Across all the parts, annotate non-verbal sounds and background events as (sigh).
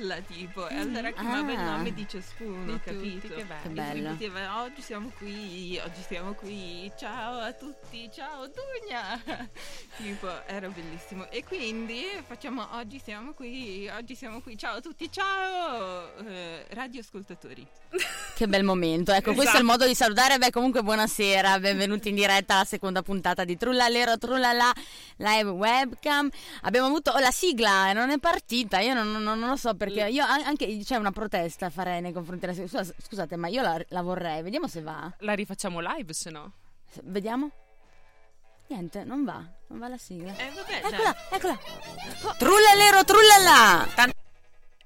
Trullalla tipo e allora chiamava il Ah. nome di ciascuno, Di tutti, capito? che bello. Che bello. ripeteva, oggi siamo qui, oggi siamo qui, ciao a tutti, ciao Dugna! (laughs) tipo, era bellissimo. E quindi facciamo oggi siamo qui, oggi siamo qui, ciao a tutti, ciao! Eh, radioascoltatori. (laughs) Che bel momento. Ecco, questo è il modo di salutare. Beh, comunque buonasera, benvenuti in diretta alla seconda puntata di Trullalero Trullala live webcam. Abbiamo avuto oh, la sigla, non è partita. Io non, non- non lo so perché io an- anche c'è una protesta farei nei confronti della. Scusa- Scusate, ma io la, la vorrei. Vediamo se va. La rifacciamo live, se no. Vediamo. Niente, non va. Non va la sigla. Eh vabbè, Eccola, dai. eccola. Trullalero Trullala.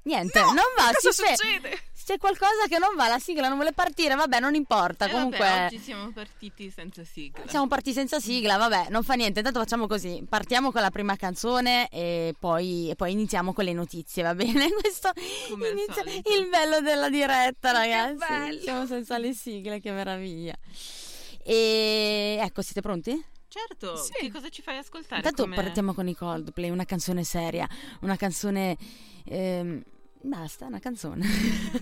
Niente, non va. Cosa si fe- succede? C'è qualcosa che non va, la sigla non vuole partire, vabbè, non importa. Eh, Comunque, vabbè, oggi siamo partiti senza sigla. siamo partiti senza sigla, vabbè, non fa niente. Intanto facciamo così: partiamo con la prima canzone e poi, e poi iniziamo con le notizie, va bene? (laughs) Questo Come inizia il bello della diretta, ragazzi. bello. Siamo senza le sigle, che meraviglia. E ecco, siete pronti? Certo, Sì. che cosa ci fai ascoltare? Intanto come- partiamo con i Coldplay, una canzone seria, una canzone. ehm, basta, una canzone.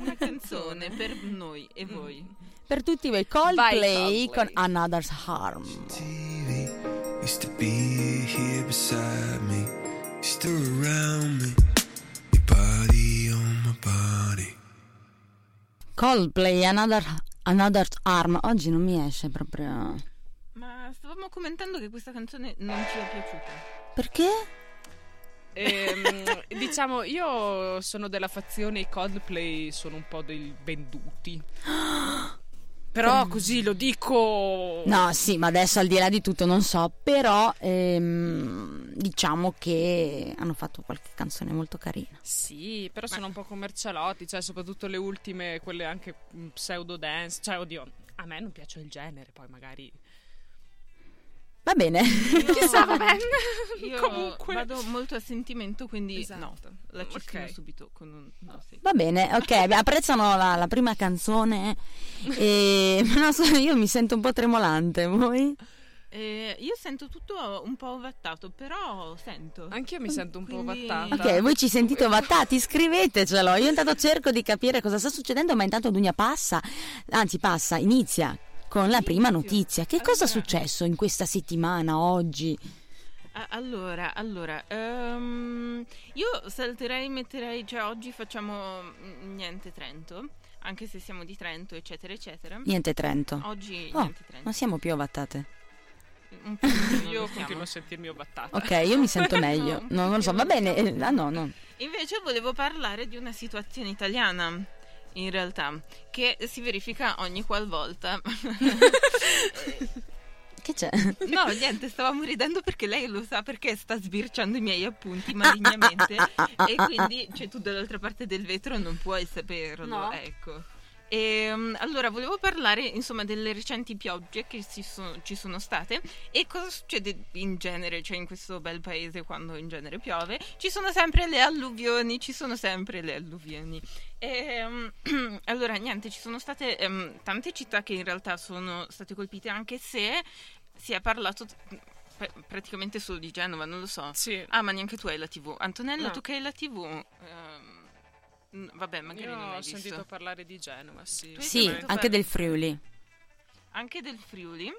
Una (laughs) canzone per noi e voi. per tutti voi, Coldplay, Coldplay. con Another's Harm. TV used to be here beside me, still around me. Your body on my body. Coldplay, Another, Another's Arm. Oggi non mi esce proprio. Ma stavamo commentando che questa canzone non ci è piaciuta. Perché? Ehm, (laughs) diciamo, io sono della fazione i Coldplay sono un po' dei venduti. (gasps) Però così lo dico. No, sì, ma adesso al di là di tutto non so, però ehm, diciamo che hanno fatto qualche canzone molto carina. Sì, però sono un po' commercialotti, cioè soprattutto le ultime, quelle anche mm, pseudo dance. Cioè, oddio, a me non piace il genere, poi magari. Va bene. (laughs) Chissà, va bene. (laughs) Io Comunque. vado molto a sentimento, quindi Esatto. no, la cestino Ok. subito con un no, sì. Va bene, ok, apprezzano la, la prima canzone e (laughs) ma io mi sento un po' tremolante, voi? Eh, io sento tutto un po' ovattato, però sento. Anch'io mi sento un po' Quindi- vattata. Ok, voi ci sentite ovattati, scrivetecelo. Io intanto cerco di capire cosa sta succedendo, ma intanto Dunia passa, anzi passa, inizia con la prima notizia. Che cosa è successo in questa settimana, oggi? Allora, allora, ehm, io salterei, metterei, cioè oggi facciamo mm, niente Trento, anche se siamo di Trento, eccetera, eccetera. Niente Trento. Oggi Oh, niente Trento. non siamo più. Un pochino Io continuo a sentirmi ovattata. Ok, io mi sento (laughs) meglio. No, non lo so, va bene. eh, Ah, no, no. Invece volevo parlare di una situazione italiana, in realtà, che si verifica ogni qualvolta. (laughs) Che c'è? no, niente, stavamo ridendo perché lei lo sa perché sta sbirciando i miei appunti malignamente (laughs) e quindi cioè, tu dall'altra parte del vetro non puoi saperlo, No. ecco. E, um, allora, volevo parlare insomma delle recenti piogge che ci sono, ci sono state e cosa succede in genere, cioè in questo bel paese quando in genere piove. Ci sono sempre le alluvioni, ci sono sempre le alluvioni. E, um, (clears throat) allora, niente, ci sono state um, tante città che in realtà sono state colpite, anche se si è parlato praticamente solo di Genova, non lo so. Sì. Ah, ma neanche tu hai la TV. Antonella, No. tu che hai la TV? ehm, n- vabbè, magari Io non ho visto. sentito parlare di Genova, sì. Sì, anche parlare- del Friuli. Anche del Friuli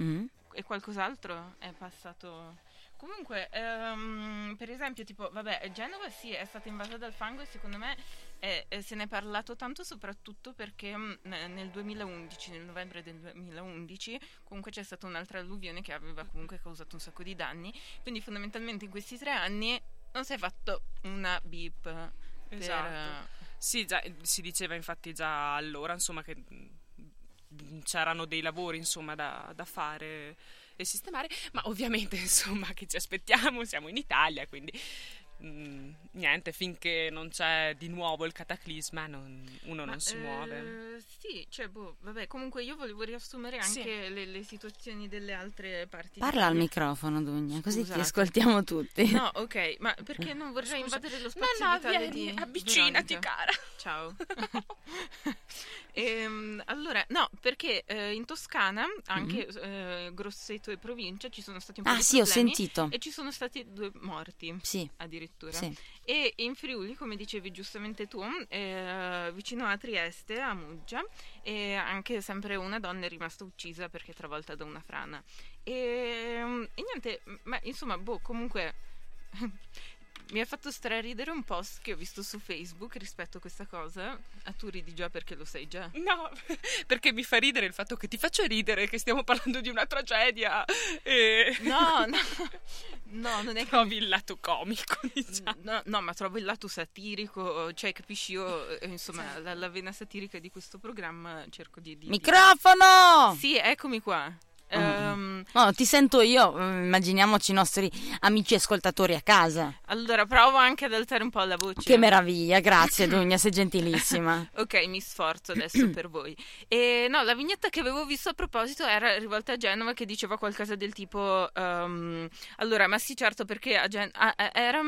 Mm. e qualcos'altro è passato. Comunque, ehm, per esempio, tipo, vabbè, Genova sì è stata invasa dal fango e secondo me eh, eh, se ne è parlato tanto soprattutto perché mh, nel 2011, nel novembre del 2011, comunque c'è stata un'altra alluvione che aveva comunque causato un sacco di danni. Quindi fondamentalmente in questi tre anni non si è fatto una beep. per, Esatto. Sì, già, si diceva infatti già allora, insomma, che mm, c'erano dei lavori, insomma, da, da fare e sistemare, ma ovviamente, (laughs) insomma, che ci aspettiamo, siamo in Italia, quindi mm, niente, finché non c'è di nuovo il cataclisma non- uno Ma, non si eh, muove. Sì, cioè, boh, vabbè, comunque io volevo riassumere Sì. anche le, le situazioni delle altre parti. Parla al microfono, Dugna, così ti ascoltiamo tutti. No, ok, ma perché non vorrei Scusa. invadere lo No, spazio no, vitale vieni, di avvicinati, Veronica? cara. Ciao. (laughs) (laughs) Ehm, allora, no, perché eh, in Toscana, anche eh, Grosseto e provincia, ci sono stati un po' Mm-hmm. Ah di sì, ho sentito. E ci sono stati due morti. Sì, Addirittura. sì. E in Friuli, come dicevi giustamente tu, eh, vicino a Trieste, a Muggia, e anche sempre una donna è rimasta uccisa perché travolta da una frana. E, e niente, ma insomma, boh, comunque mi ha fatto straridere un post che ho visto su Facebook rispetto a questa cosa. A tu ridi già perché lo sai già. No, (laughs) perché mi fa ridere il fatto che ti faccia ridere che stiamo parlando di una tragedia e No, (laughs) no, no, non è che trovi il lato comico, (laughs) diciamo. No, no, ma trovo il lato satirico, cioè capisci io, eh, insomma, la, la vena satirica di questo programma cerco di... di- di- Microfono! Sì, eccomi qua. Ehm, No, ti sento io, mm, immaginiamoci i nostri amici ascoltatori a casa. allora, provo anche ad alzare un po' la voce. Che meraviglia, grazie Dugna, sei gentilissima. (laughs) Ok, mi sforzo adesso per voi. E no, la vignetta che avevo visto a proposito era rivolta a Genova che diceva qualcosa del tipo... ehm, allora, ma sì, certo, perché a Gen- ah, eh, era,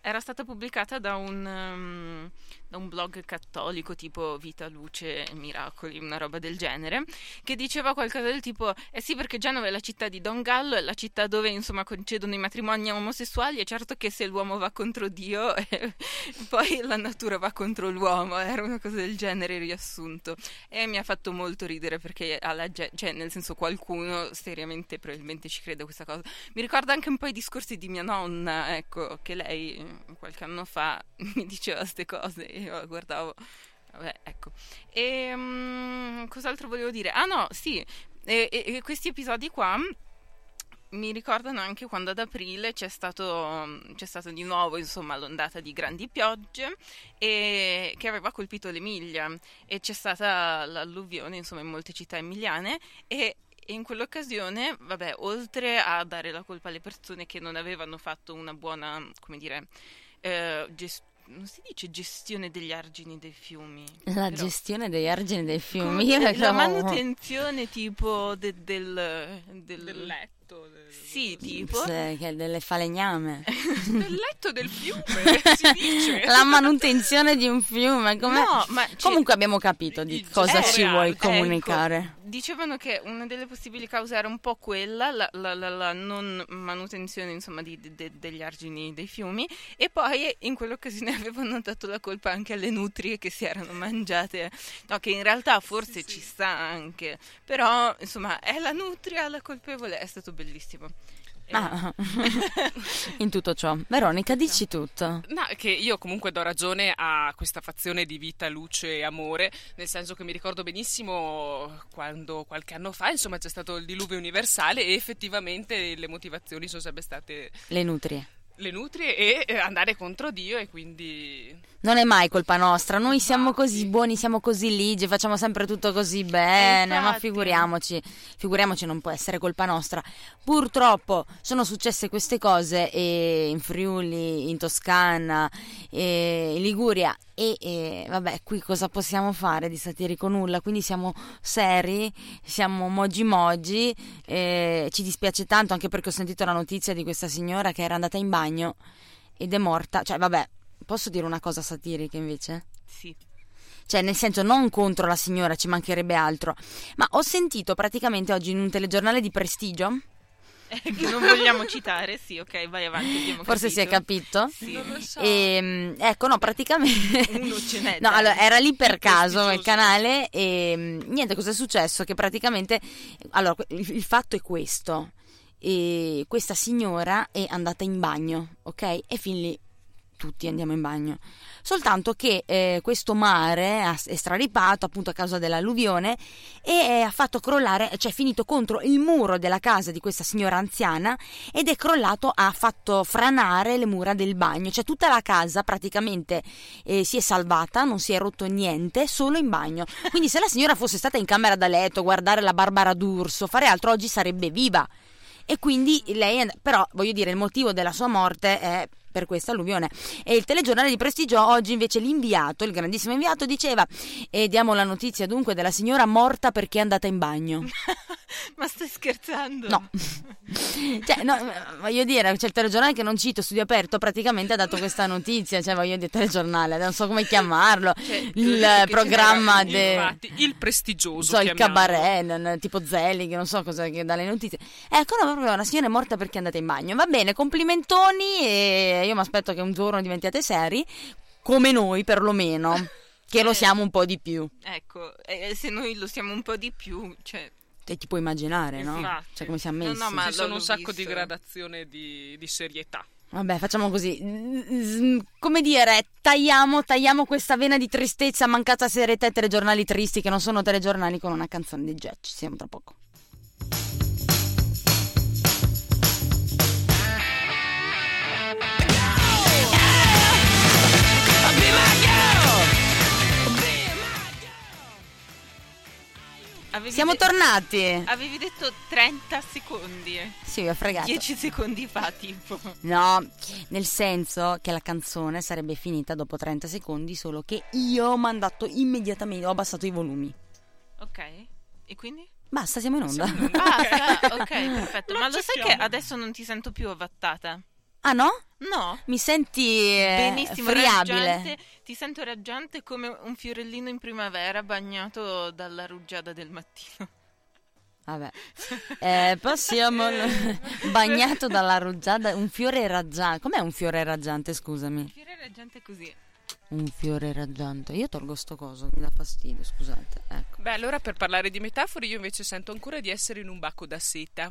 era stata pubblicata da un, ehm, da un blog cattolico tipo Vita, Luce e Miracoli, una roba del genere, che diceva qualcosa del tipo, eh sì perché Genova è la città di Don Gallo, è la città dove insomma concedono i matrimoni omosessuali, è certo che se l'uomo va contro Dio, (laughs) poi la natura va contro l'uomo, era una cosa del genere riassunto. E mi ha fatto molto ridere perché alla ge- cioè nel senso qualcuno seriamente probabilmente ci crede a questa cosa. Mi ricorda anche un po' i discorsi di mia nonna, ecco, che lei eh, qualche anno fa (laughs) mi diceva queste cose e io guardavo. Vabbè, ecco. E mm, cos'altro volevo dire? Ah no, sì, e- e- questi episodi qua mi ricordano anche quando ad aprile c'è stato, c'è stato di nuovo insomma, l'ondata di grandi piogge e, che aveva colpito l'Emilia e c'è stata l'alluvione insomma, in molte città emiliane e, in quell'occasione, vabbè, oltre a dare la colpa alle persone che non avevano fatto una buona, come dire, eh, gest- non si dice gestione degli argini dei fiumi. La però- gestione degli argini dei fiumi. come Io la la chiamo- manutenzione tipo de- del, del, del letto. del- Sì, tipo. Sì, che delle falegname. (laughs) Del letto del fiume, (laughs) si dice. La manutenzione di un fiume. come- No, Comunque abbiamo capito di cosa genere ci vuoi alto, comunicare. Ecco, dicevano che una delle possibili cause era un po' quella, la, la- la- la non manutenzione insomma di- de- de- degli argini dei fiumi e poi in quell'occasione (laughs) avevano dato la colpa anche alle nutrie che si erano mangiate, no che in realtà forse ci sta anche, però insomma è la nutria la colpevole, è stato bellissimo. Ah, (laughs) in tutto ciò. Veronica, dici tutto. No, che io comunque do ragione a questa fazione di vita, luce e amore, nel senso che mi ricordo benissimo quando qualche anno fa, insomma, c'è stato il diluvio universale e effettivamente le motivazioni sono sempre state Le nutrie. Le nutrie e eh, andare contro Dio e quindi Non è mai colpa nostra, noi siamo Infatti. così buoni, siamo così ligi, facciamo sempre tutto così bene, ma infatti. figuriamoci, figuriamoci non può essere colpa nostra. Purtroppo sono successe queste cose e in Friuli, in Toscana, e in Liguria e, e, vabbè, qui cosa possiamo fare di satirico? Nulla, quindi siamo seri, siamo mogi mogi, e ci dispiace tanto anche perché ho sentito la notizia di questa signora che era andata in bagno ed è morta, cioè vabbè, posso dire una cosa satirica invece? sì. Cioè, nel senso, non contro la signora, ci mancherebbe altro. Ma ho sentito praticamente oggi in un telegiornale di prestigio. Che non vogliamo citare, sì, ok, vai avanti. Forse si è capito. Sì. non lo so. E, ecco, no, praticamente. No, allora era lì per caso il canale e mm, niente, cosa è successo? Che praticamente. Allora, il, il fatto è questo. E questa signora è andata in bagno, ok? E fin lì tutti andiamo in bagno. Soltanto che eh, questo mare è straripato appunto a causa dell'alluvione e eh, ha fatto crollare, cioè è finito contro il muro della casa di questa signora anziana ed è crollato, ha fatto franare le mura del bagno, cioè tutta la casa praticamente eh, si è salvata, non si è rotto niente, solo in bagno. Quindi se la signora fosse stata in camera da letto, a guardare la Barbara D'Urso, fare altro, oggi sarebbe viva. E quindi lei, però voglio dire, il motivo della sua morte è per questa alluvione. E il telegiornale di prestigio oggi invece l'inviato, il grandissimo inviato, diceva e diamo la notizia dunque della signora morta perché è andata in bagno. (laughs) Ma stai scherzando? No. (laughs) cioè, no, voglio dire, c'è il telegiornale che non cito, studio aperto, praticamente ha dato questa notizia, cioè voglio dire telegiornale, non so come chiamarlo, Cioè, il programma Il- de... infatti, il prestigioso. so, il cabaret, tipo Zelig, non so cosa che dà le notizie. Ecco, no, proprio una signora è morta perché è andata in bagno. Va bene, complimentoni e io mi aspetto che un giorno diventiate seri, come noi perlomeno, (laughs) che lo Eh. siamo un po' di più. Ecco, e se noi lo siamo un po' di più, cioè... Te ti puoi immaginare, no? Infatti. Cioè come siamo No, messi. no, ma- Ci sono un sacco visto. di gradazione di, di serietà. Vabbè, facciamo così. Come dire, tagliamo, tagliamo questa vena di tristezza, mancata serietà e telegiornali tristi che non sono telegiornali con una canzone di Jet. Ci siamo tra poco. Avevi Siamo de- tornati. Avevi detto 30 secondi. Sì, vi ho fregato. 10 secondi fa, tipo. No, nel senso che la canzone sarebbe finita dopo 30 secondi, solo che io ho mandato immediatamente, ho abbassato i volumi. Ok. E quindi? Basta, siamo in onda. Basta. (laughs) ok, perfetto. Lo Ma lo sai che accettiamo. adesso non ti sento più avvattata? Ah no? No. Mi senti eh, Benissimo, friabile? raggiante. Ti sento raggiante come un fiorellino in primavera bagnato dalla rugiada del mattino. Vabbè, eh, possiamo (laughs) bagnato dalla rugiada, un fiore raggiante. Com'è un fiore raggiante? Scusami. Fiore raggiante così. Un fiore raggiante. Io tolgo sto coso, mi dà fastidio, scusate. Ecco. Beh, allora per parlare di metafore, io invece sento ancora di essere in un bacco da seta.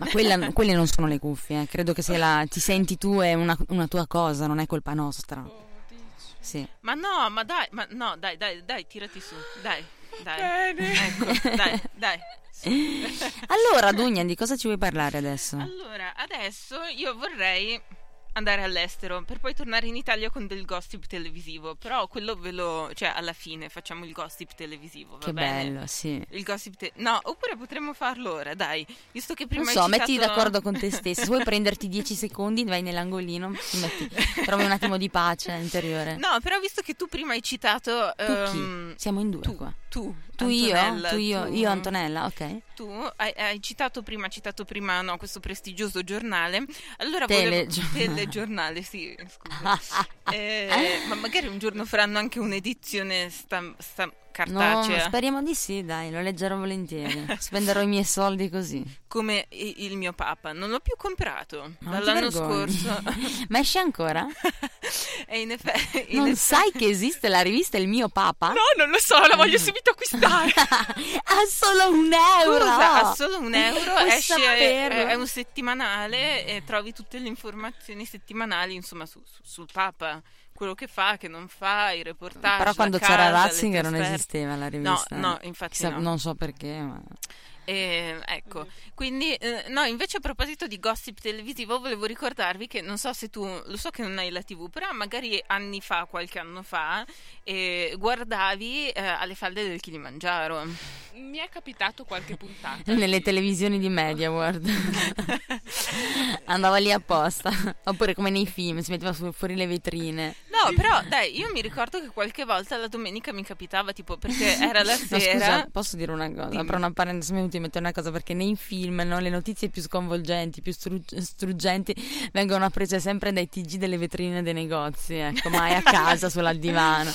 Ma quella- quelle non sono le cuffie, eh. credo che se la, ti senti tu è una, una tua cosa, non è colpa nostra. Oh. Sì. Ma no, ma dai, ma no, dai, dai, dai, tirati su. Dai, dai. Bene. Ecco, dai, dai. (laughs) Allora, Dugna, di cosa ci vuoi parlare adesso? Allora, adesso io vorrei andare all'estero per poi tornare in Italia con del gossip televisivo. Però quello ve lo. cioè, alla fine facciamo il gossip televisivo. Che bene? bello, sì. Il gossip te- No, oppure potremmo farlo ora, dai. Visto che prima Non so, metti citato- d'accordo con te stessa. Se vuoi prenderti 10 secondi, vai nell'angolino, ti metti, trovi un attimo di pace interiore. No, però visto che tu prima hai citato. Tu chi? Siamo in due tu, qua. Tu, Tu io? Tu io? tu- Io Antonella, ok. Tu hai, hai citato prima, citato prima no, questo prestigioso giornale. Allora volevo... Telegiornale. Telegiornale, sì, scusa. (laughs) Eh, ma magari un giorno faranno anche un'edizione sta, sta- No, cartacea speriamo di sì, dai, lo leggerò volentieri. (laughs) Spenderò i miei soldi così. come il mio papa. Non l'ho più comprato Ma dall'anno scorso. (laughs) Ma esce ancora? (laughs) e in effetti... Non effetti- sai che esiste la rivista Il mio papa? No, non lo so, la voglio subito acquistare. ha solo un euro! Scusa, ha solo un euro, esce, saperlo. è, è un settimanale e trovi tutte le informazioni settimanali insomma su- su- sul Papa, quello che fa, che non fa, i reportage. Però quando c'era casa, le Ratzinger non esisteva la rivista. no, infatti Chissà- no. Non so perché, ma... E, ecco, quindi eh, no, invece a proposito di gossip televisivo volevo ricordarvi che non so se tu, lo so che non hai la tv, però magari anni fa, qualche anno fa, eh, guardavi eh, alle falde del Kilimangiaro. Mi è capitato qualche puntata. (laughs) Nelle televisioni di Mediaworld. (laughs) Andava lì apposta. Oppure come nei film, si metteva su- fuori le vetrine. No, però dai, io mi ricordo che qualche volta la domenica mi capitava tipo perché era la (laughs) No, sera. scusa, posso dire una cosa? Dimmi. Apro una parentesi, mi è mente una cosa perché nei film no, le notizie più sconvolgenti, più stru- struggenti vengono prese sempre dai TG delle vetrine dei negozi, ecco, mai a casa sulla divano.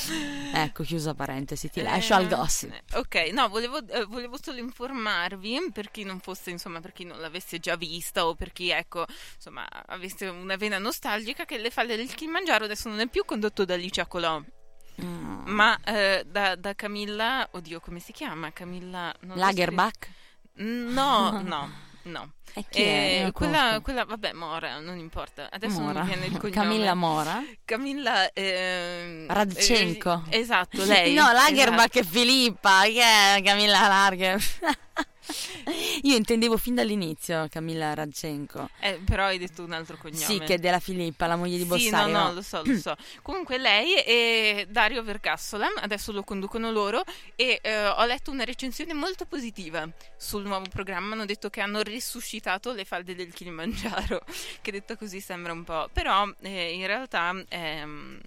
Ecco, chiusa parentesi, ti lascio al Eh, gossip. Ok, no, volevo, eh, volevo solo informarvi per chi non fosse, insomma, per chi non l'avesse già vista o per chi, ecco, insomma, avesse una vena nostalgica che le falle del Kilimangiaro adesso non è più condotto da Alicia Colò, Mm. ma eh, da, da Camilla, oddio, come si chiama? Camilla Lagerbach? so. No, (laughs) no, no. E chi? Eh, quella, quella, vabbè, Mora, non importa. Adesso Mora. mi viene il (laughs) cognome. Camilla Mora? Camilla ehm, Radchenko. eh, esatto, lei. (laughs) No, Lagerbach esatto. e Filippa, che è Camilla Lager. (laughs) Io intendevo fin dall'inizio Camilla Radchenko. Eh, però hai detto un altro cognome. Sì, che è della Filippa, la moglie di Sì, Bossari. no, no, lo so, lo so. (clears throat) Comunque lei e Dario Vergassola adesso lo conducono loro e eh, ho letto una recensione molto positiva sul nuovo programma. Hanno detto che hanno risuscitato le falde del Kilimangiaro, (laughs) che detta così sembra un po', però eh, in realtà ehm,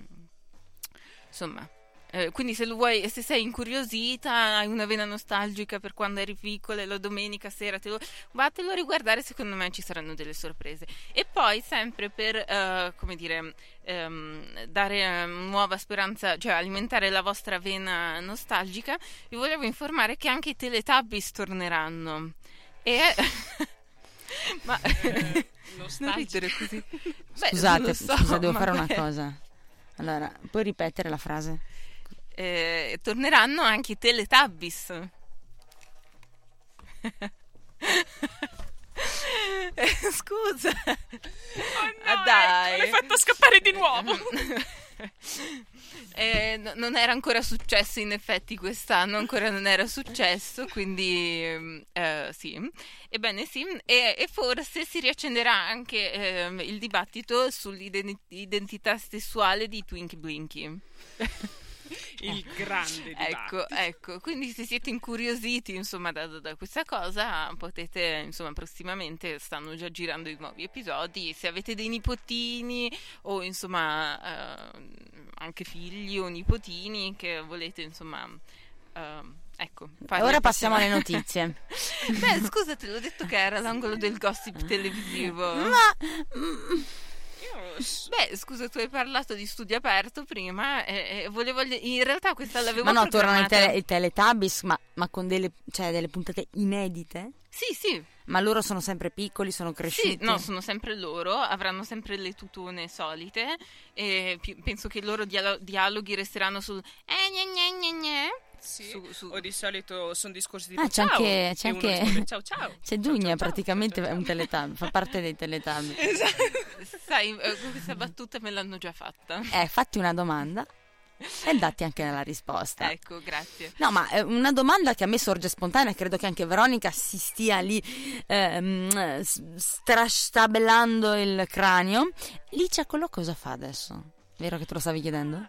insomma Eh, quindi se lo vuoi, se sei incuriosita, hai una vena nostalgica per quando eri piccola e la domenica sera te lo, vattelo a riguardare, secondo me ci saranno delle sorprese. E poi sempre per, eh, come dire, ehm, dare eh, nuova speranza, cioè alimentare la vostra vena nostalgica, vi volevo informare che anche i Teletubbies torneranno. E... (laughs) Ma... non ridere così. Beh, Scusate, so, scusa, devo fare una que- cosa. Allora, puoi ripetere la frase? Eh, torneranno anche i Teletubbies. (laughs) Eh, Scusa, Oh no, Ah, dai. ecco, l'hai fatto scappare di nuovo. (laughs) Eh, no- non era ancora successo in effetti quest'anno, ancora non era successo, quindi eh, sì. Ebbene sì, e, e forse si riaccenderà anche ehm, il dibattito sull'identità sessuale di Twinkie Blinky. (laughs) (laughs) Il grande Ecco, dibattito. ecco, quindi se siete incuriositi insomma da, da- questa cosa potete insomma prossimamente stanno già girando i nuovi episodi se avete dei nipotini o insomma eh, anche figli o nipotini che volete insomma eh, ecco Ora passiamo alle notizie. (laughs) Beh scusa te l'ho detto che era l'angolo del gossip (laughs) televisivo Ma mm, Beh, scusa, tu hai parlato di studio aperto prima e, e volevo... In realtà questa l'avevo ma no, tornano i, tele- i Teletubbies, ma, ma con delle, cioè, delle puntate inedite? Sì, sì, Ma loro sono sempre piccoli, sono Sì, cresciuti. no, sono sempre loro, avranno sempre le tutone solite e penso che i loro dialo- dialoghi resteranno sul eh gne gne gne gne. Sì, Su- su- o di solito sono discorsi tipo Ah, c'è ciao anche- c'è uno anche- risponde ciao ciao. C'è ciao, praticamente ciao, è un ciao. Teletubby, fa parte dei Teletubby. (laughs) Sai, eh, questa battuta me l'hanno già fatta. Eh, fatti una domanda e datti anche la risposta. Ecco, grazie. No, ma è una domanda che a me sorge spontanea, credo che anche Veronica si stia lì ehm, strastabellando il cranio. Licia Colò cosa fa adesso? Vero che te lo stavi chiedendo?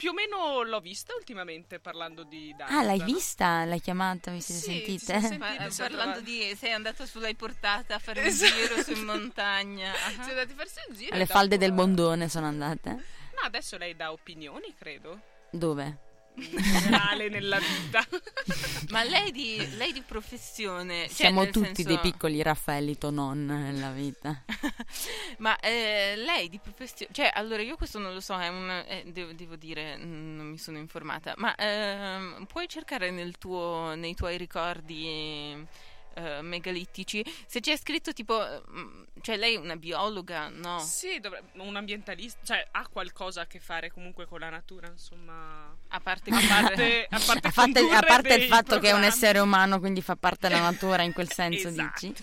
Più o meno l'ho vista ultimamente parlando di Dante. Ah, l'hai vista? L'hai chiamata? Vi siete Sì, sentite? ci siamo Ma, eh, parlando di sei andato su, l'hai portata a fare un Esatto. giro su in montagna. (laughs) Ah. Siamo andati a farsi un giro. Alle falde dopo- del Bondone sono andate? No, adesso lei dà opinioni, credo. Dove? In generale nella vita. (laughs) Ma lei di, lei di professione... cioè, Siamo tutti senso- dei piccoli Raffaelli Tonon nella vita. (laughs) Ma eh, lei di professione, cioè allora io questo non lo so, è un, eh, devo, devo dire, mm, non mi sono informata, ma ehm, puoi cercare nel tuo, nei tuoi ricordi eh, megalittici se c'è scritto tipo, mm, cioè lei è una biologa, no? Sì, dovrebbe, un ambientalista, cioè ha qualcosa a che fare comunque con la natura, insomma. A parte A parte, a parte, (laughs) A parte, a parte il fatto che è un programmi. essere umano, quindi fa parte della natura in quel (laughs) senso, Esatto. dici?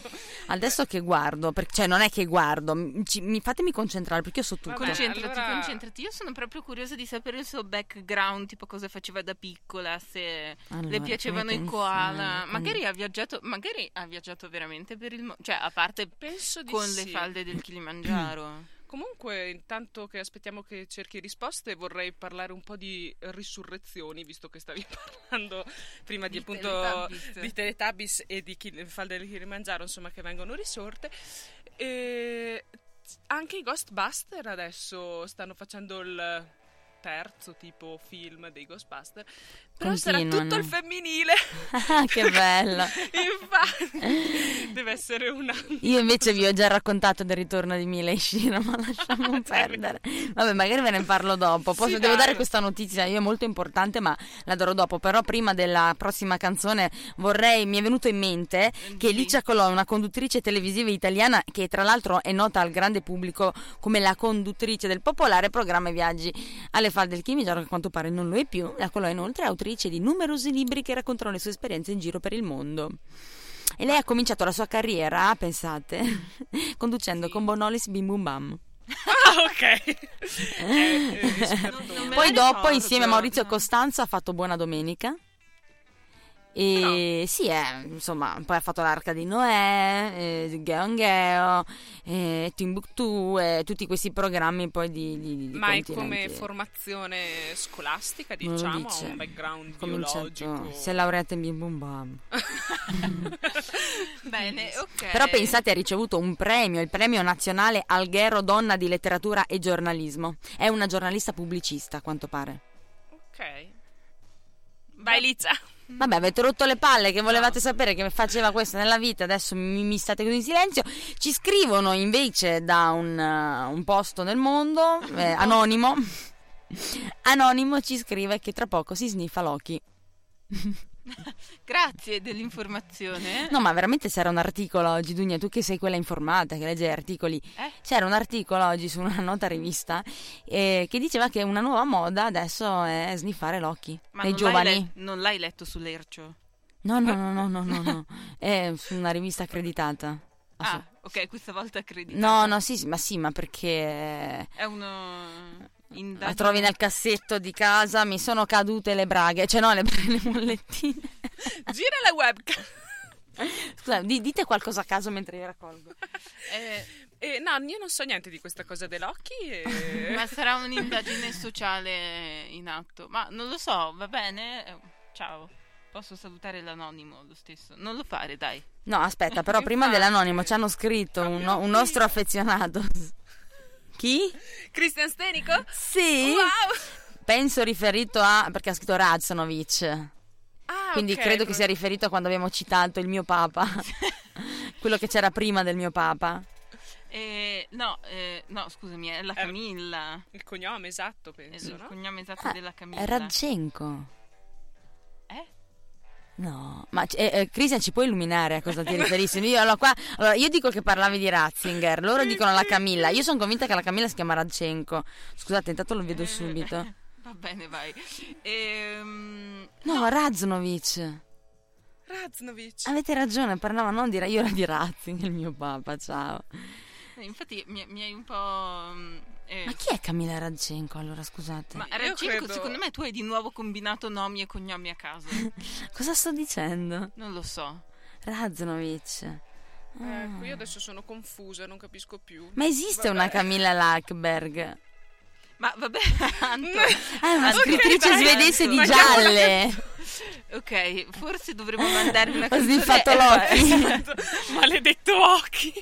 Adesso che guardo, per- cioè non è che guardo, mi, ci- mi- fatemi concentrare perché io so tutto. Vabbè. Concentrati, allora- concentrati. Io sono proprio curiosa di sapere il suo background, tipo cosa faceva da piccola, se Allora, le piacevano i koala. Magari ha viaggiato, magari ha viaggiato veramente per il mondo, cioè a parte Penso con sì. le falde del Kilimangiaro. (clears throat) Comunque, intanto che aspettiamo che cerchi risposte, vorrei parlare un po' di risurrezioni, visto che stavi (laughs) parlando prima di, Di appunto Teletubbies. di Teletubbies e di Kil- falde del Kilimangiaro, insomma, che vengono risorte. E anche i Ghostbuster adesso stanno facendo il terzo tipo film dei Ghostbuster, però sarà tutto il femminile. (laughs) Che bello. (laughs) Infatti, deve essere una Io invece vi ho già raccontato del ritorno di Mila e Shira, ma lasciamo (laughs) perdere. Vabbè, magari ve ne parlo dopo. Posso, Sì, devo dai. dare questa notizia, io è molto importante, ma la darò dopo. Però prima della prossima canzone vorrei, mi è venuto in mente che Sì. Licia Colò è una conduttrice televisiva italiana che tra l'altro è nota al grande pubblico come la conduttrice del popolare programma Viaggi alle falde del Kilimangiaro, che a quanto pare non lo è più. La Colò è inoltre autrice di numerosi libri che raccontano le sue esperienze in giro per il mondo. E lei ha cominciato la sua carriera, pensate, (laughs) conducendo Sì. con Bonolis Bim Bum Bam. Ah, ok. (laughs) Eh, eh, Non me Poi dopo, ricordo, insieme a Maurizio no. Costanzo, ha fatto Buona Domenica. E sì, eh, insomma, poi ha fatto l'Arca di Noè, eh, Geo Geo, eh, Timbuktu, e tutti questi programmi poi di, di, di Ma è come formazione scolastica, diciamo, ha un background cominciato- biologico. si è laureata in Bim Bum Bam. (laughs) Bene, (laughs) ok. Però pensate, ha ricevuto un premio, il premio nazionale Alghero Donna di Letteratura e Giornalismo. È una giornalista pubblicista, a quanto pare. Ok. Vai Lizza. Vabbè, avete rotto le palle che volevate sapere che faceva questo nella vita, adesso mi, mi state così in silenzio. Ci scrivono invece da un, uh, un posto nel mondo, eh, anonimo. Anonimo ci scrive che tra poco si sniffa Loki. (laughs) Grazie dell'informazione. No, ma veramente c'era un articolo oggi, Dunia, tu che sei quella informata, che legge articoli. Eh? C'era un articolo oggi su una nota rivista eh, che diceva che una nuova moda adesso è sniffare l'occhi Ma nei non giovani. L'hai le- non l'hai letto sull'Ercio? No, no, no, no, no, no, no. È su una rivista accreditata. Ah, ok, questa volta accredito. No, no, sì, sì, ma sì, ma perché È uno... la indagine- trovi nel cassetto di casa, mi sono cadute le braghe, cioè no, le, (laughs) le mollettine. (laughs) Gira la webcam. (laughs) Scusa, di- dite qualcosa a caso mentre io raccolgo. Eh, Eh, no, io non so niente di questa cosa dell'occhi. E... ma sarà un'indagine sociale in atto. Ma non lo so, va bene? Eh, Ciao. Posso salutare l'anonimo lo stesso? Non lo fare, dai. No, aspetta, però prima dell'anonimo ci hanno scritto un, un nostro affezionato. Chi? Christian Stenico? Sì. Wow! Penso riferito a perché ha scritto Radzanovic. Ah, Quindi ok, credo che sia riferito a quando abbiamo citato il mio papa. (laughs) Quello che c'era prima del mio papa. Eh, no, eh, no, scusami, è la Camilla. Il cognome esatto, penso, il no? cognome esatto Ah, della Camilla. È Radchenko. Eh? No, ma eh, eh, Cristian ci puoi illuminare a cosa ti riferissi? Io, allora, qua- allora, io dico che parlavi di Ratzinger, loro dicono la Camilla. Io sono convinta che la Camilla si chiama Radchenko. Scusate, intanto lo vedo Eh, subito. Va bene, vai. Ehm, No, Raznovic. Raznovic. Avete ragione, parlava non di io ero di Ratzinger, il mio papa, ciao. Eh, infatti mi, mi hai un po'... mm, eh, Ma chi è Camilla Radchenko allora, scusate? Ma Io Radchenko, credo- secondo me tu hai di nuovo combinato nomi e cognomi a caso. (laughs) Cosa sto dicendo? Non lo so. Raznovic. Ah. Ecco, io adesso sono confusa, non capisco più. Ma esiste Vabbè. una Camilla Lackberg? Ma vabbè, (laughs) Anto. È una Anto, scrittrice dai, svedese di gialle. (laughs) Ok, forse dovremmo mandare una Ho canzone. sniffato (laughs) eh, l'occhio. Esatto. Maledetto occhi.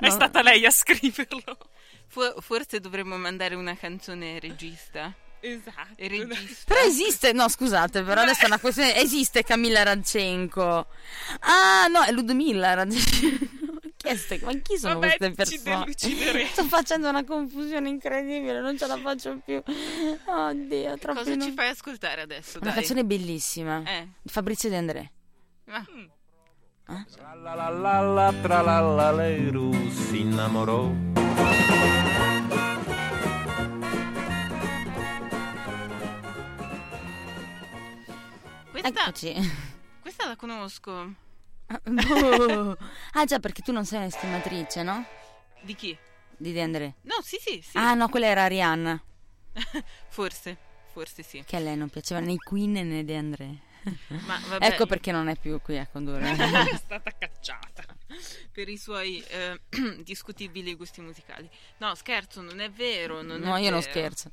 È No. stata lei a scriverlo. fo- forse dovremmo mandare una canzone regista. Esatto. Regista. Però esiste, no scusate, però adesso è una questione, esiste Camilla Radchenko. Ah no, è Ludmilla Radchenko. Chi è ste- Ma chi sono Vabbè, queste persone? (laughs) Sto facendo una confusione incredibile, non ce la faccio più. Oddio, troppo Cosa no- ci fai ascoltare adesso? Una dai? canzone bellissima. Eh. di Fabrizio De André. Ah, Tra la la la la tra la la Leru si innamorò. questa, Eccoci. (laughs) questa la conosco. (laughs) Oh. Ah già, perché tu non sei un'estimatrice, no? Di chi? Di De André. No, sì, sì, sì. Ah no, quella era Arianna. (laughs) Forse, forse sì. Che a lei non piaceva né Queen né De André. Ma vabbè, Ecco perché non è più qui a condurre. (laughs) È stata cacciata. per i suoi eh, (clears throat) discutibili gusti musicali. No, scherzo, non è vero. Non No, è io non vero. scherzo.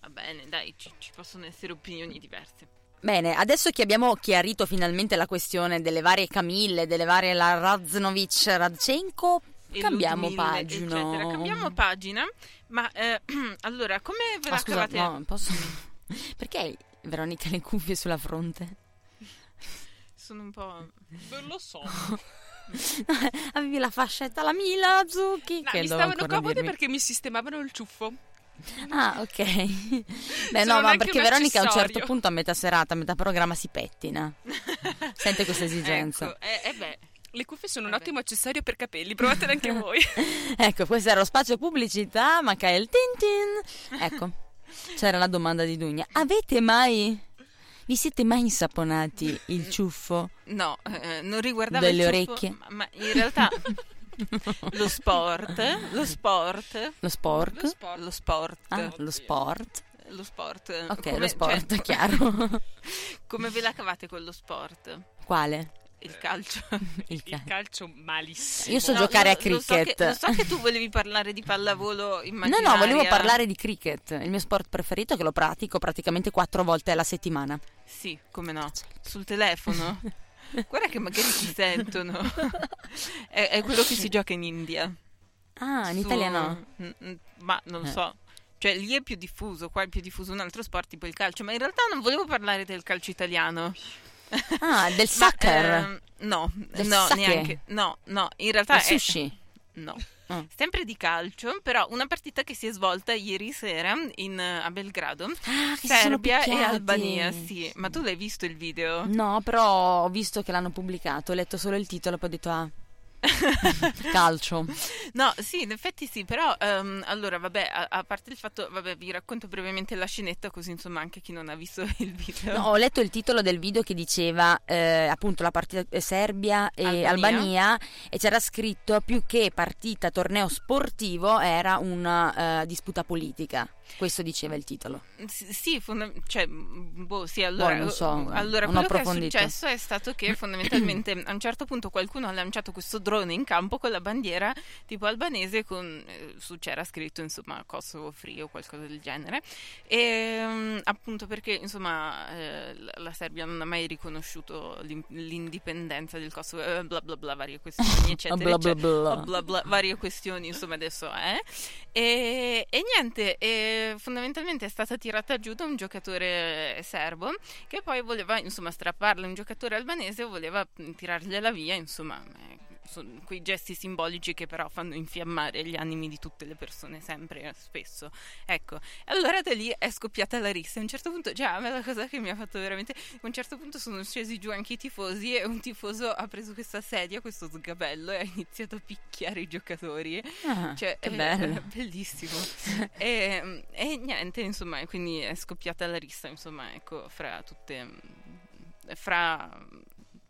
Va bene, dai, ci, ci possono essere opinioni diverse. Bene, adesso che abbiamo chiarito finalmente la questione delle varie Camille, delle varie la Raznovic, Radchenko, cambiamo Ludmilla, pagina. eccetera. Cambiamo pagina, ma eh, (clears throat) allora, come ve la scusa, cavate? no, posso... (laughs) Perché Veronica le cuffie sulla fronte? Sono un po'... Non lo so. (laughs) Avevi la fascetta, la Mila Zucchi. No, che mi stavano comode dirmi. perché mi sistemavano il ciuffo. Ah, ok. Beh, Sono no, ma perché Veronica a un certo punto, a metà serata, a metà programma, si pettina. Sente questa esigenza. Ecco, eh, eh beh, Le cuffie sono un Vabbè. ottimo accessorio per capelli, provatele anche voi. (laughs) Ecco, questo era lo spazio pubblicità, manca il tin tin. Ecco, c'era la domanda di Dugna. Avete mai, vi siete mai insaponati il ciuffo? no, eh, non riguardava Delle il ciuffo, orecchie? ma, ma in realtà (laughs) lo sport, lo sport, Lo spork? Lo sport. lo sport, Ah, lo sport. lo sport. Ok, come, lo sport, cioè, chiaro. (laughs) come ve la cavate con lo sport? Quale? Il calcio. Il Il ca- calcio malissimo. Io so No, giocare a lo- lo so cricket. che- Lo so, che, tu volevi parlare di pallavolo No, immaginaria. no, volevo parlare di cricket, il mio sport preferito che lo pratico praticamente quattro volte alla settimana. Sì, come no. Sul telefono. (laughs) Guarda che magari ti sentono. è, è quello che si gioca in India. Ah, in Su- Italia no. Mm, mm, Ma non lo Eh. so. Cioè, lì è più diffuso, qua è più diffuso un altro sport, tipo il calcio, ma in realtà non volevo parlare del calcio italiano. Ah, del (laughs) Ma, soccer. ehm, no, Del no, sake? neanche. No, no, in realtà Del è... sushi. No. Ah. Sempre di calcio, però una partita che si è svolta ieri sera in, a Belgrado, Ah, Serbia e. Albania, sì. Ma tu l'hai visto il video? No, però ho visto che l'hanno pubblicato, ho letto solo il titolo, poi ho detto ah, (laughs) calcio. No, sì, in effetti sì, però ehm, allora, vabbè, a, a parte il fatto, vabbè, vi racconto brevemente la scenetta, così insomma anche chi non ha visto (laughs) il video. No, ho letto il titolo del video che diceva eh, appunto la partita eh, Serbia e Albania. Albania. e c'era scritto più che partita torneo sportivo era una eh, disputa politica. Questo diceva il titolo. S- Sì, fonda- cioè, mm, boh, sì, allora, Boh, so, allora non ho quello che è successo è stato che (clears throat) fondamentalmente a un certo punto qualcuno ha lanciato questo drone in campo con la bandiera tipo albanese con, eh, su c'era scritto insomma Kosovo Free o qualcosa del genere e mm, appunto perché insomma eh, la- Serbia non ha mai riconosciuto l'in- l'indipendenza del Kosovo eh, bla bla bla varie questioni (laughs) eccetera Bla bla eccetera. bla. Oh, bla bla, varie questioni, insomma, adesso è. E, e niente, e fondamentalmente è stata tirata giù da un giocatore serbo che poi voleva, insomma, strapparla. Un giocatore albanese voleva tirargliela via, insomma. Eh, sono quei gesti simbolici che però fanno infiammare gli animi di tutte le persone sempre e spesso. Ecco. Allora da lì è scoppiata la rissa. A un certo punto già a me la cosa che mi ha fatto veramente a un certo punto sono scesi giù anche i tifosi e un tifoso ha preso questa sedia questo sgabello e ha iniziato a picchiare i giocatori. Ah, cioè, che è- bello. è (laughs) bellissimo. e, e niente, insomma, quindi è scoppiata la rissa, insomma, ecco, fra tutte, fra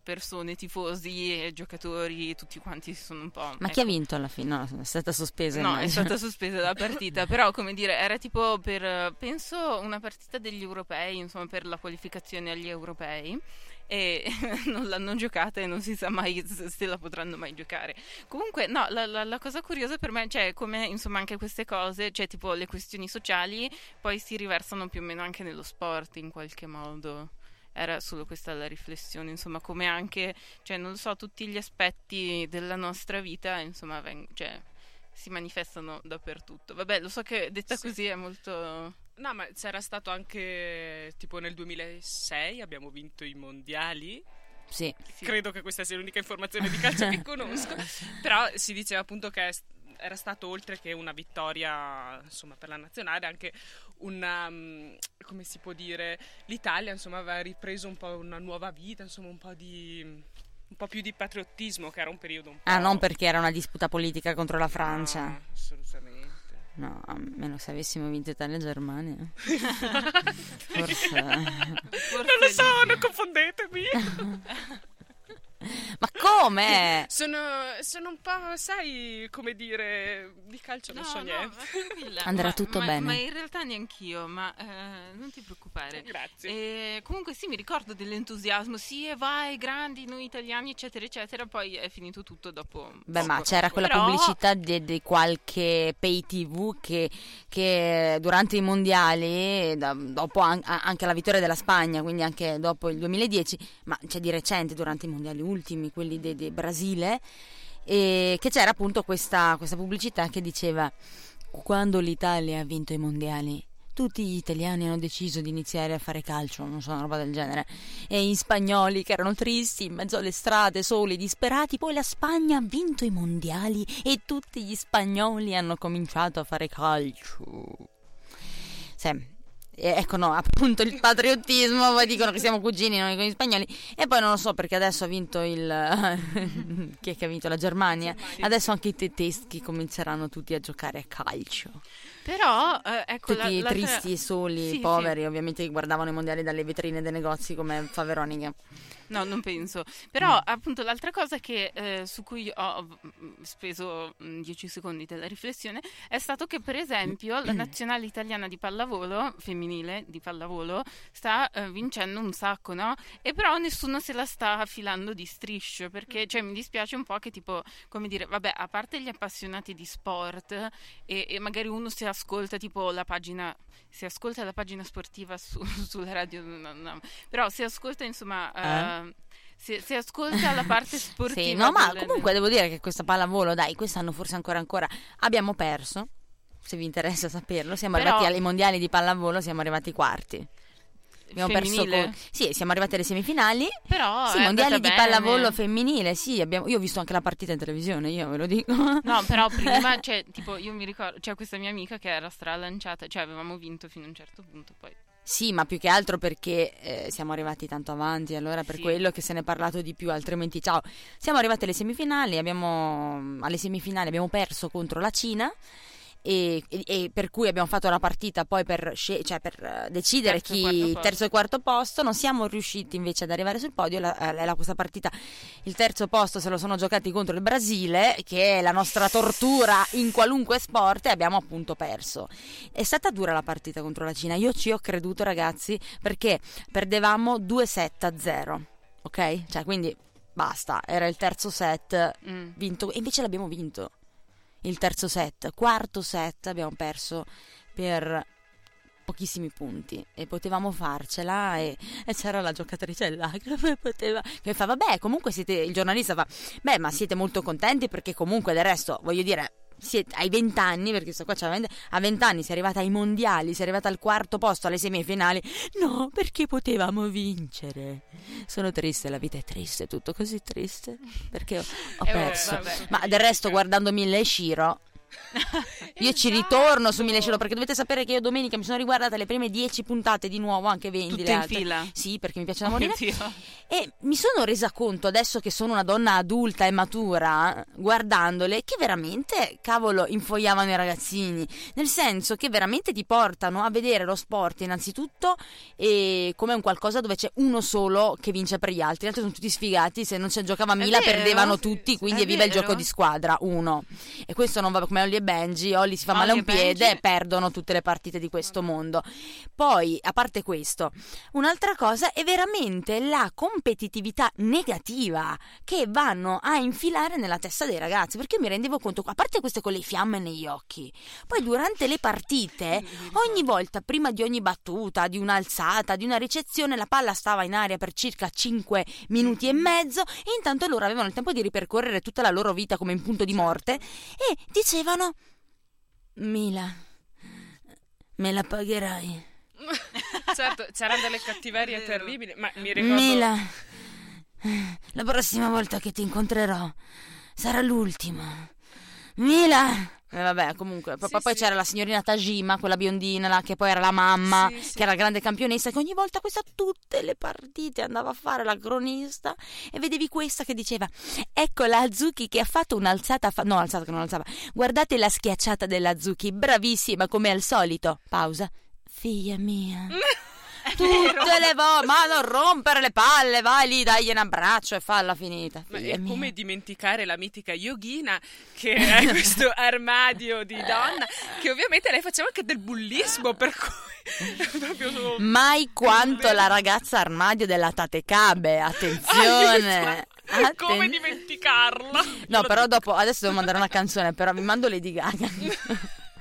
persone, tifosi e giocatori, tutti quanti si sono un po'... Ma ecco. chi ha vinto alla fine? No, è stata sospesa. No, è immagino. stata sospesa la partita, (laughs) però come dire, era tipo per, penso, una partita degli europei, insomma, per la qualificazione agli europei e (laughs) non l'hanno giocata e non si sa mai se se la potranno mai giocare. Comunque, no, la, la- la cosa curiosa per me, cioè, come insomma anche queste cose, cioè tipo le questioni sociali, poi si riversano più o meno anche nello sport in qualche modo. Era solo questa la riflessione, insomma, come anche, cioè, non lo so, tutti gli aspetti della nostra vita, insomma, veng- cioè, si manifestano dappertutto. Vabbè, lo so che detta Sì. così è molto... No, ma c'era stato anche tipo nel 2006 abbiamo vinto i mondiali. Sì. Sì. Credo che questa sia l'unica informazione di calcio che (laughs) conosco. Però si diceva appunto che è- era stato oltre che una vittoria insomma per la nazionale anche una mm, come si può dire l'Italia insomma aveva ripreso un po' una nuova vita insomma un po' di un po' più di patriottismo che era un periodo un po' Ah, non perché era una disputa politica contro la Francia. No, assolutamente No, a meno se avessimo vinto Italia e Germania. (laughs) Forse. non lo so non confondetemi (laughs) (laughs) Ma come? sono, sono un po' sai come dire di calcio non so niente ma tranquilla. Andrà Ma- tutto ma- bene. Ma in realtà neanch'io, ma eh, non ti preoccupare. grazie E comunque sì, mi ricordo dell'entusiasmo, sì, e vai, grandi, noi italiani, eccetera, eccetera. Poi è finito tutto dopo. Beh, poco. ma c'era quella Però- pubblicità di, di qualche pay tv che, che durante i mondiali, da- dopo an- anche la vittoria della Spagna, quindi anche dopo il 2010, ma c'è di recente durante i mondiali ultimi, quelli del Brasile, e che c'era appunto questa, questa pubblicità che diceva quando l'Italia ha vinto i mondiali. Tutti gli italiani hanno deciso di iniziare a fare calcio, non so, una roba del genere. E gli spagnoli che erano tristi in mezzo alle strade, soli, disperati. Poi la Spagna ha vinto i mondiali e tutti gli spagnoli hanno cominciato a fare calcio. Sì. Ecco no, (laughs) appunto il patriottismo, poi dicono che siamo cugini noi con gli spagnoli e poi non lo so perché adesso ha vinto il (laughs) chi è che ha vinto la Germania. Germania. Adesso anche i tedeschi cominceranno tutti a giocare a calcio. Però, eh, ecco, la- Tutti l'altra- tristi e soli, Sì, poveri, ovviamente che guardavano i mondiali dalle vetrine dei negozi come fa Veronica. No, non penso. Però, Mm. appunto, l'altra cosa che, eh, su cui ho mm, speso 10 secondi della riflessione è stato che, per esempio, la (clears throat) nazionale italiana di pallavolo, femminile di pallavolo, sta eh, vincendo un sacco, no? E però nessuno se la sta affilando di striscio, perché, cioè, mi dispiace un po' che, tipo, come dire, vabbè, a parte gli appassionati di sport e, e magari uno si ascolta, tipo, la pagina, si ascolta la pagina sportiva su- (laughs) sulla radio, no, no. però si ascolta, insomma... Eh? eh, se, se ascolta la parte (laughs) sportiva Sì, no, ma del- comunque devo dire che questa pallavolo, dai, quest'anno forse ancora ancora abbiamo perso. se vi interessa saperlo, siamo Però- arrivati ai mondiali di pallavolo, siamo arrivati quarti. Abbiamo perso Femminile? con- Sì, siamo arrivati alle semifinali. Però sì, è mondiali di bene. pallavolo femminile, sì, abbiamo- io ho visto anche la partita in televisione, io ve lo dico. No, però (laughs) prima, cioè, tipo, io mi ricordo, c'è questa mia amica che era stralanciata, cioè avevamo vinto fino a un certo punto, poi... Sì, ma più che altro perché eh, siamo arrivati tanto avanti, allora per Sì. quello che se ne è parlato di più, altrimenti ciao. Siamo arrivati alle semifinali, abbiamo, alle semifinali abbiamo perso contro la Cina e, e- e per cui abbiamo fatto la partita poi per, cioè per eh, decidere Terzo e chi posto. terzo e quarto posto, non siamo riusciti invece ad arrivare sul podio, la, eh, la- questa partita il terzo posto se lo sono giocati contro il Brasile, che è la nostra tortura in qualunque sport e abbiamo appunto perso. È stata dura la partita contro la Cina. Io ci ho creduto, ragazzi, perché perdevamo 2-7 a 0. Ok? Cioè, quindi basta. Era il terzo set Mm. vinto. E invece l'abbiamo vinto. Il terzo set. Quarto set abbiamo perso per pochissimi punti e potevamo farcela e, e c'era la giocatrice là (laughs) che poteva che fa vabbè comunque siete il giornalista fa beh ma siete molto contenti perché comunque del resto voglio dire siete, hai 20 anni perché sto qua 20 a 20 anni sei arrivata ai mondiali sei arrivata al quarto posto alle semifinali. No perché potevamo vincere? Sono triste la vita è triste tutto così triste perché ho, ho Eh, perso. vabbè. ma del resto guardando Mille Shiro (laughs) io ci ritorno su Mille Cielo perché dovete sapere che io domenica mi sono riguardata le prime 10 puntate di nuovo, anche 20 Tutte in altre. fila? Sì, perché mi piace da morire. Oddio. E mi sono resa conto adesso che sono una donna adulta e matura, guardandole, che veramente, cavolo, infoiavano i ragazzini. Nel senso che veramente ti portano a vedere lo sport innanzitutto e come un qualcosa dove c'è uno solo che vince per gli altri. Gli altri sono tutti sfigati, se non ci giocava Mila perdevano tutti, quindi È evviva il vero? gioco di squadra, uno. E questo non va come Ollie e Benji, Ollie si fa male a un Ollie piede Benji- e perdono tutte le partite di questo mondo. Poi, a parte questo, un'altra cosa è veramente la competitività negativa che vanno a infilare nella testa dei ragazzi, perché io mi rendevo conto, a parte queste con le fiamme negli occhi, poi durante le partite, ogni volta, prima di ogni battuta, di un'alzata, di una ricezione, la palla stava in aria per circa 5 minuti e mezzo e intanto loro avevano il tempo di ripercorrere tutta la loro vita come in punto di morte e dicevano Mila, me la pagherai. (laughs) certo, c'erano delle cattiverie terribili, ma mi ricordo... Mila, la prossima volta che ti incontrerò sarà l'ultima. Mila! Eh, vabbè, comunque, poi, Sì, poi sì. c'era la signorina Tajima, quella biondina, là, che poi era la mamma, sì. che era la grande campionessa, che ogni volta questa tutte le partite andava a fare la cronista e vedevi questa che diceva ecco la Azuki che ha fatto un'alzata, fa- no alzata che non alzava, guardate la schiacciata della Azuki, bravissima come al solito. Pausa. Figlia mia. (laughs) Tutte le volte, ma non rompere le palle, vai lì, dagli un abbraccio e falla finita. Ma è mia. come dimenticare la mitica Yogina che è (laughs) questo armadio di donna che ovviamente lei faceva anche del bullismo per cui (laughs) Mai (laughs) quanto la ragazza armadio della Tatekabe, attenzione. Aiuto! come Atten- dimenticarla No, però dopo, adesso devo mandare una canzone, però vi mando Lady Gaga.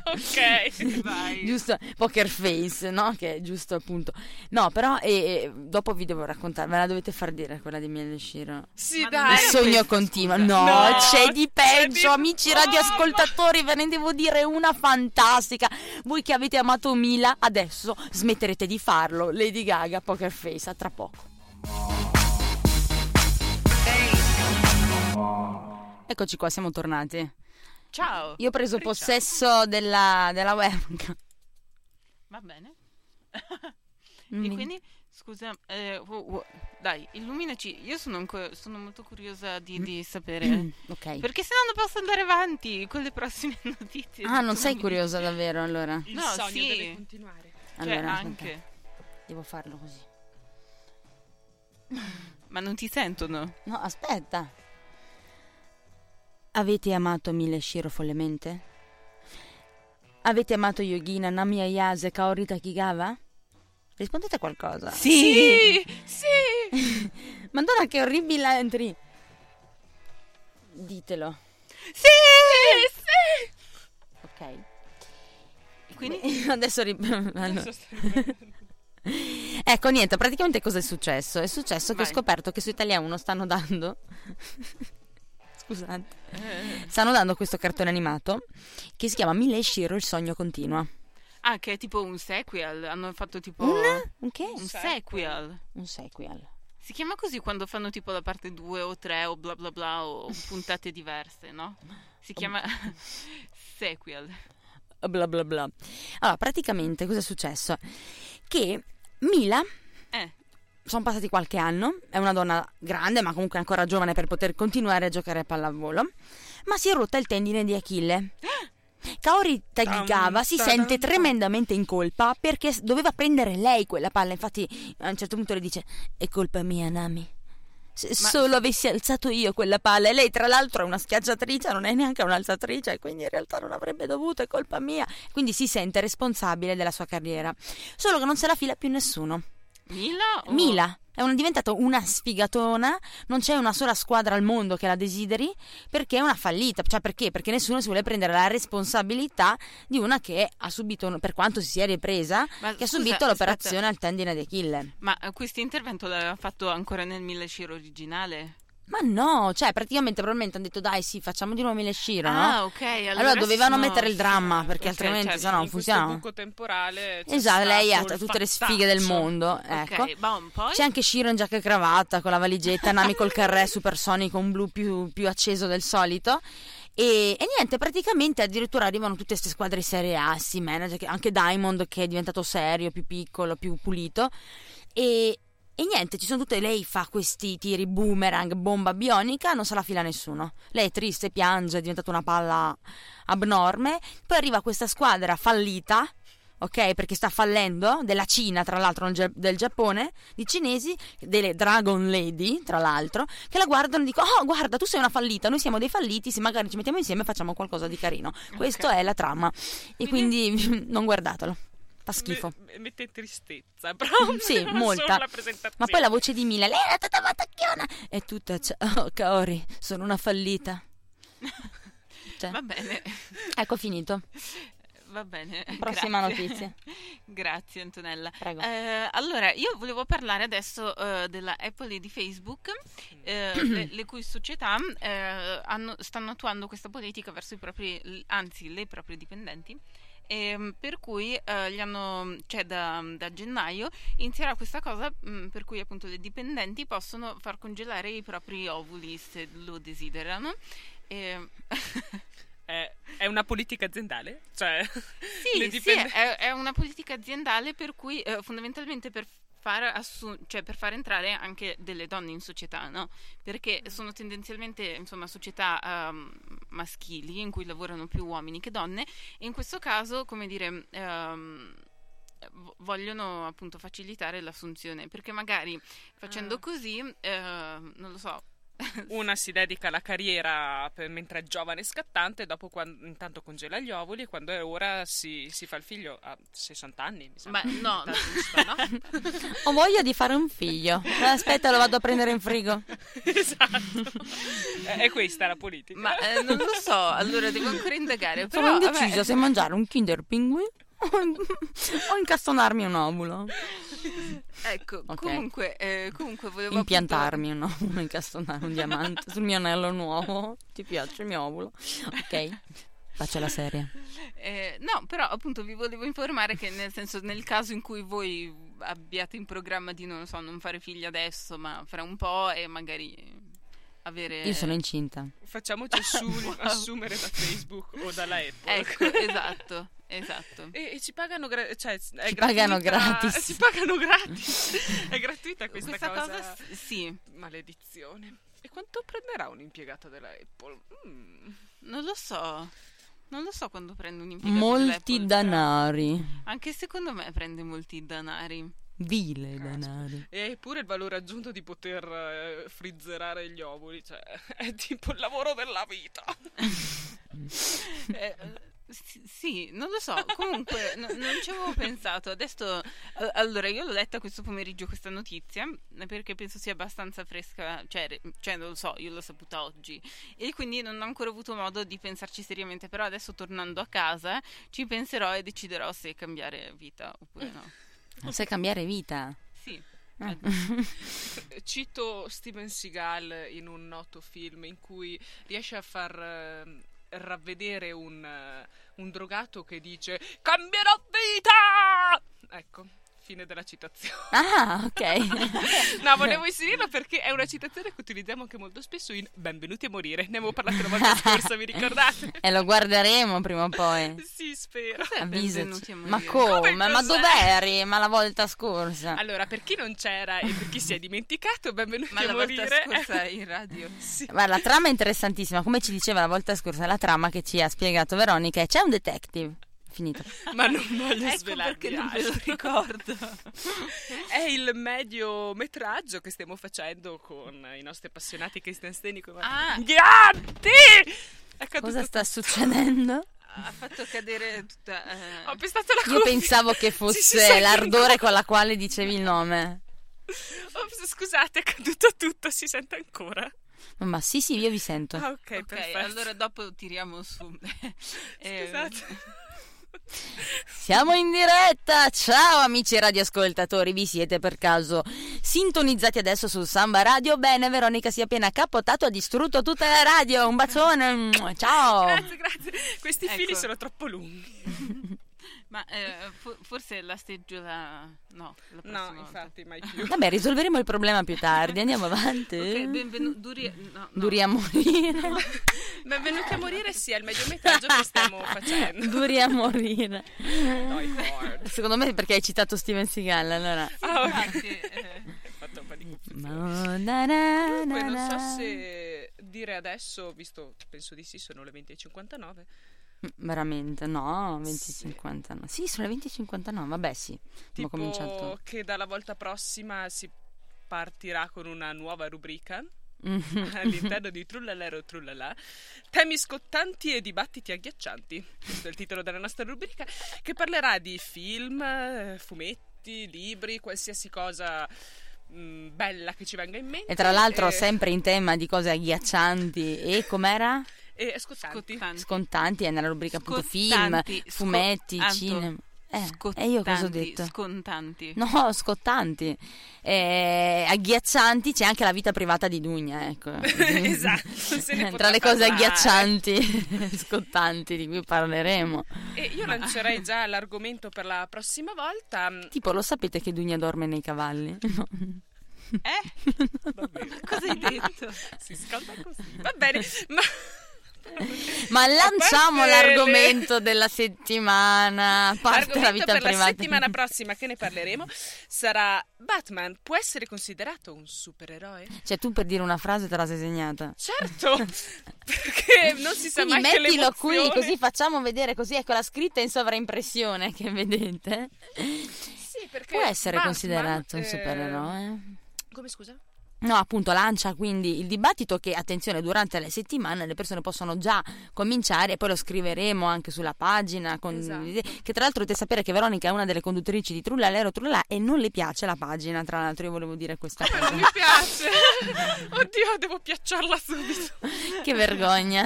Ok (laughs) Vai. giusto, Poker Face, no? Che è giusto appunto. No, però e, e, dopo vi devo raccontare, me la dovete far dire quella di Miele Shiro. sì Ma dai Il sogno continua. No, No, c'è di c'è peggio, di- amici Oh, radioascoltatori. Ve ne devo dire una fantastica. Voi che avete amato Mila, adesso smetterete di farlo. Lady Gaga, Poker Face, a tra poco. Eccoci qua, siamo tornati. Ciao. Io ho preso Ciao. possesso della, della webcam. Va bene. (laughs) Mm. E quindi, scusa, eh, wo- wo- dai, illuminaci. Io sono, anco- sono molto curiosa di, di sapere. Mm, (clears throat) ok. Perché se no non posso andare avanti con le prossime (laughs) notizie. Ah, non sei curiosa davvero allora? il No, sogno sì. deve continuare Cioè, Allora, aspetta, anche. devo farlo così. Ma non ti sentono? No, aspetta. Avete amato Mile Shiro follemente? Avete amato Yogina, Nami Ayase, Kaori Takigawa? Rispondete qualcosa. sì sì (laughs) Madonna, che orribile entry. Ditelo. sì sì Ok. Quindi? (laughs) Adesso ri- (laughs) allora. Adesso Ecco, niente, praticamente cosa è successo? È successo che ho Vai. scoperto che su Italia 1 stanno dando... Scusate. Stanno dando questo cartone animato che si chiama Mila e Shiro il sogno continua. Ah, che è tipo un sequel. Hanno fatto tipo. Un? Un che? un sequel. Un sequel. Si chiama così quando fanno tipo la parte 2 o 3 o bla bla bla o puntate diverse, no? Si chiama (laughs) sequel. Bla bla bla. Allora, praticamente cosa è successo? Che Mila sono passati qualche anno, è una donna grande ma comunque ancora giovane per poter continuare a giocare a pallavolo, ma si è rotta il tendine di Achille. Kaori Tagigawa si sente tremendamente in colpa perché doveva prendere lei quella palla, infatti a un certo punto le dice è colpa mia Nami. Se solo avessi alzato io quella palla e lei tra l'altro è una schiacciatrice, non è neanche un'alzatrice, quindi in realtà non avrebbe dovuto, è colpa mia. Quindi si sente responsabile della sua carriera. Solo che non se la fila più nessuno. Mila? o- Mila è una- diventata una sfigatona, non c'è una sola squadra al mondo che la desideri perché è una fallita. Cioè perché? Perché nessuno si vuole prendere la responsabilità di una che ha subito, per quanto si sia ripresa, Ma che ha scusa, subito l'operazione aspetta. al tendine di Achille. Ma eh, questo intervento l'aveva fatto ancora nel Mille Shiro originale? Ma no, cioè praticamente probabilmente hanno detto dai sì, facciamo di nuovo Mille Shiro, no? Ah, ok. Allora, Allora dovevano sono- mettere il dramma perché Ok, altrimenti cioè, sennò non in questo funziona. buco temporale Esatto, lei ha tutte le sfighe del mondo, ecco. Ok, ma un po'. C'è anche Shiro in giacca e cravatta con la valigetta, Nami col carré supersonico, un blu più, più acceso del solito. E, e niente, praticamente addirittura arrivano tutte queste squadre di Serie A, si manager, che- anche Diamond che è diventato serio, più piccolo, più pulito. E, e niente, ci sono tutte, lei fa questi tiri boomerang, bomba bionica, non se la fila nessuno. Lei è triste, piange, è diventata una palla abnorme. Poi arriva questa squadra fallita, ok? Perché sta fallendo, della Cina, tra l'altro, del Giappone, di cinesi, delle Dragon Lady, tra l'altro, che la guardano e dicono: Oh, guarda, tu sei una fallita, noi siamo dei falliti, se magari ci mettiamo insieme facciamo qualcosa di carino. Questa è la trama. E quindi (laughs) non guardatelo. Fa schifo. Me- mette tristezza, (laughs) però Sì, solo molta. Ma poi la voce di Mila, lei era tutta matacchiona. È tutta, oh, Kaori, sono una fallita. (laughs) Cioè, Va bene, ecco finito. (laughs) va bene. Prossima grazie. notizia. Grazie Antonella. Prego. Eh, allora, io volevo parlare adesso eh, della Apple e di Facebook, eh, (clears throat) le, le cui società eh, hanno- stanno attuando questa politica verso i propri, anzi le proprie dipendenti. Ehm, per cui eh, gli hanno, cioè da, da gennaio inizierà questa cosa mh, per cui appunto le dipendenti possono far congelare i propri ovuli se lo desiderano. Ehm, (laughs) È, una politica aziendale? Cioè, Sì, (laughs) le sì, dipende- è, è una politica aziendale per cui eh, fondamentalmente per far, assu- cioè per far entrare anche delle donne in società, no? Perché sono tendenzialmente insomma società ehm, maschili in cui lavorano più uomini che donne e in questo caso, come dire, ehm, vo- vogliono appunto facilitare l'assunzione perché magari facendo Ah. così, eh, non lo so, (laughs) una si dedica alla carriera per- mentre è giovane e scattante, dopo quan- intanto congela gli ovuli e quando è ora si, si fa il figlio a 60 anni, mi ma sembra. no, Tanto giusto, no? (laughs) Ho voglia di fare un figlio. Aspetta, lo vado a prendere in frigo. (laughs) esatto. È, è questa la politica. ma eh, non lo so, allora devo ancora indagare. Sono però, indecisa vabbè. se mangiare un Kinder Pinguin o incastonarmi un ovulo. Ecco, Ok. comunque, eh, comunque volevo Impiantarmi un ovulo, incastonare un diamante sul mio anello nuovo. Ti piace il mio ovulo? Ok. Faccio la serie. appunto, eh, no, però appunto vi volevo informare che nel senso nel caso in cui voi abbiate in programma di non so, non fare figli adesso, ma fra un po' e magari avere Io sono incinta. Facciamoci assu- (laughs) assumere da Facebook o dalla Apple. Ecco, esatto, esatto. E, e ci pagano, gra- cioè, è Ci pagano gratis. (laughs) Ci pagano gratis. è gratuita questa, Questa cosa. cosa s- sì, Maledizione. E quanto prenderà un impiegato della Apple? Mm. non lo so. Non lo so quando prende un impiegato Molti dell'Apple. danari. Anche secondo me prende molti danari. Vile danari. E pure il valore aggiunto di poter eh, frizzerare gli ovuli, cioè (laughs) è tipo il lavoro della vita. (laughs) Eh, sì, sì, non lo so. Comunque, (laughs) no- non ci avevo pensato. Adesso, allora, io l'ho letta questo pomeriggio questa notizia perché penso sia abbastanza fresca. Cioè, cioè, non lo so, io l'ho saputa oggi e quindi non ho ancora avuto modo di pensarci seriamente. Però adesso, tornando a casa, ci penserò e deciderò se cambiare vita oppure no. (laughs) Sai cambiare vita? Sì, (laughs) Cito Steven Seagal in un noto film in cui riesce a far eh, ravvedere un, eh, un drogato che dice cambierò vita! Ecco, fine della citazione. Ah, ok. (laughs) no, volevo inserirlo perché è una citazione che utilizziamo anche molto spesso in Benvenuti a morire. Ne avevo parlato la volta (laughs) scorsa, vi ricordate? E lo guarderemo prima o poi. sì, spero. Avvisaci. Benvenuti a morire? Ma come? Come Ma dove eri? Ma la volta scorsa. Allora, per chi non c'era e per chi si è dimenticato, benvenuti Ma a la volta morire. scorsa in radio. Sì. Guarda, la trama è interessantissima. Come ci diceva la volta scorsa, la trama che ci ha spiegato Veronica è c'è un detective. Finito. (laughs) Ma non voglio Ecco svelarvi perché non me lo ricordo. È il mediometraggio che stiamo facendo con i nostri appassionati Christian Stenico Ah. Gatti! È caduto Cosa sta tutto. succedendo? Ha fatto cadere tutta... eh, Ho pestato la Io cuffia. pensavo che fosse l'ardore con la quale dicevi il nome. Ops, scusate, è caduto tutto, si sente ancora? Ma sì, sì, io vi sento. Ah, ok, ok, perfetto. allora dopo tiriamo su. (laughs) Eh, Scusate. Siamo in diretta! Ciao amici radioascoltatori, vi siete per caso sintonizzati adesso su Samba Radio? Bene, Veronica si è appena cappottato, ha distrutto tutta la radio. Un bacione! Ciao! Grazie, grazie. Questi Ecco. fili sono troppo lunghi. (laughs) Ma eh, fo- forse la seggiola... No, la No, infatti, mai (laughs) più. Vabbè, risolveremo il problema più tardi. Andiamo avanti. Ok, benvenuti... Duri... No, no. Duri a (laughs) morire. Benvenuti a morire, sì, è il mediometraggio che stiamo (laughs) facendo. Duri a morire. Secondo me perché hai citato Steven Seagal, allora. Ah, ok. Infatti, eh, Ho fatto un po' di confusione. Ma- na- na- Comunque, na- non so se dire adesso, visto, penso di sì, sono le 20.59. Mm, Veramente, no, Sì. 20.50 no. Sì, sono le 20.59, vabbè sì. Tipo cominciato. che dalla volta prossima si partirà con una nuova rubrica Mhm. (laughs) all'interno di Trullalero Trullala. Temi scottanti e dibattiti agghiaccianti. Questo è il titolo della nostra rubrica, che parlerà di film, fumetti, libri, qualsiasi cosa mh, bella che ci venga in mente. E tra l'altro e- sempre in tema di cose agghiaccianti e com'era? E scottanti. scottanti. Scontanti è nella rubrica appunto film, Scottanti, fumetti, sco- cinema. Eh, Scottanti, e io cosa ho detto? Scontanti. No, scottanti. Eh, agghiaccianti c'è anche la vita privata di Dugna, ecco. (laughs) esatto. (laughs) Tra le cose parlare. agghiaccianti, (laughs) scottanti di cui parleremo. E io lancerei già l'argomento per la prossima volta. Tipo, lo sapete che Dugna dorme nei cavalli? No. Eh? Va bene. Cosa hai detto? Si scalda così. Va bene, ma Ma lanciamo parte l'argomento della settimana. Parte la vita per privata. la settimana prossima che ne parleremo sarà Batman può essere considerato un supereroe? Cioè, tu per dire una frase te la sei segnata. Certo, (laughs) perché non si sa Quindi mai mettilo qui, così facciamo vedere. Così ecco la scritta in sovraimpressione che vedete. Sì, perché Può essere Batman, considerato un eh, supereroe. Come scusa? No, appunto, lancia quindi il dibattito che, attenzione, durante le settimane le persone possono già cominciare e poi lo scriveremo anche sulla pagina. Con Esatto. Che tra l'altro dovete sapere che Veronica è una delle conduttrici di Trullalero Trullà e non le piace la pagina, tra l'altro io volevo dire questa Ma cosa. non mi piace. Oddio, devo piacciarla subito. che vergogna.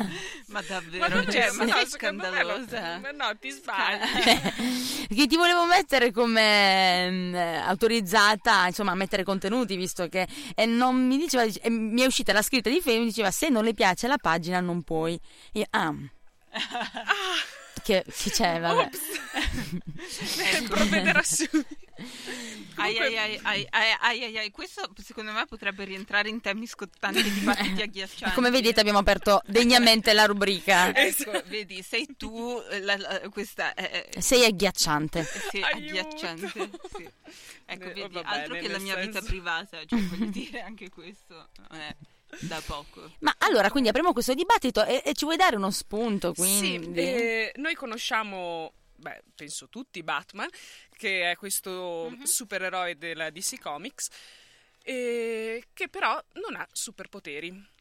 Ma Ma davvero? non c'è, Cioè, ma ma no, secondo me lo- scandalosa. ma no, ti sbagli. che ti volevo mettere come mm, eh, autorizzata insomma a mettere contenuti visto che e non mi diceva dice- mi è uscita la scritta di Facebook diceva se non le piace la pagina non puoi io, ah (laughs) che, che c'è vabbè. (laughs) Provvederà su. Ai, ai, ai, ai, ai, ai, ai, ai. Questo secondo me potrebbe rientrare in temi scottanti di dibattiti (laughs) agghiaccianti. come vedete abbiamo aperto degnamente la rubrica (laughs) Ecco, vedi, sei tu eh, la- la- questa eh, eh, sei agghiacciante sì, Aiuto. agghiacciante. Sì. Ecco, Eh, vedi, va altro che la mia vita senso. privata, cioè voglio dire anche questo non è da poco. ma allora quindi apriamo questo dibattito e, e ci vuoi dare uno spunto Sì, quindi eh, noi conosciamo, beh, penso tutti Batman, che è questo Mhm. supereroe della DC Comics, eh, che però non ha superpoteri.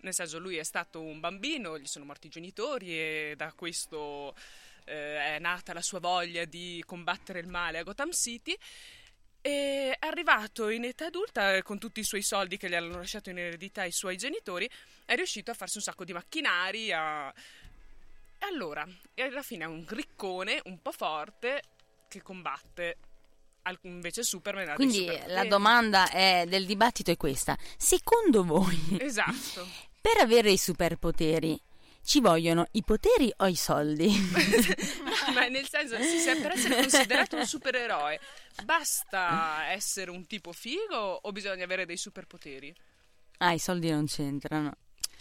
Nel senso, lui è stato un bambino, gli sono morti i genitori e da questo eh, è nata la sua voglia di combattere il male a Gotham City. E arrivato in età adulta eh, con tutti i suoi soldi che gli hanno lasciato in eredità i suoi genitori, è riuscito a farsi un sacco di macchinari, a, e allora, alla fine è un riccone un po' forte che combatte invece Superman ha Quindi la domanda è- del dibattito è questa. Secondo voi, Esatto. (laughs) per avere i superpoteri, ci vogliono i poteri o i soldi? (laughs) Ma nel senso, sì, se per essere considerato un supereroe basta essere un tipo figo o bisogna avere dei superpoteri? ah, i soldi non c'entrano.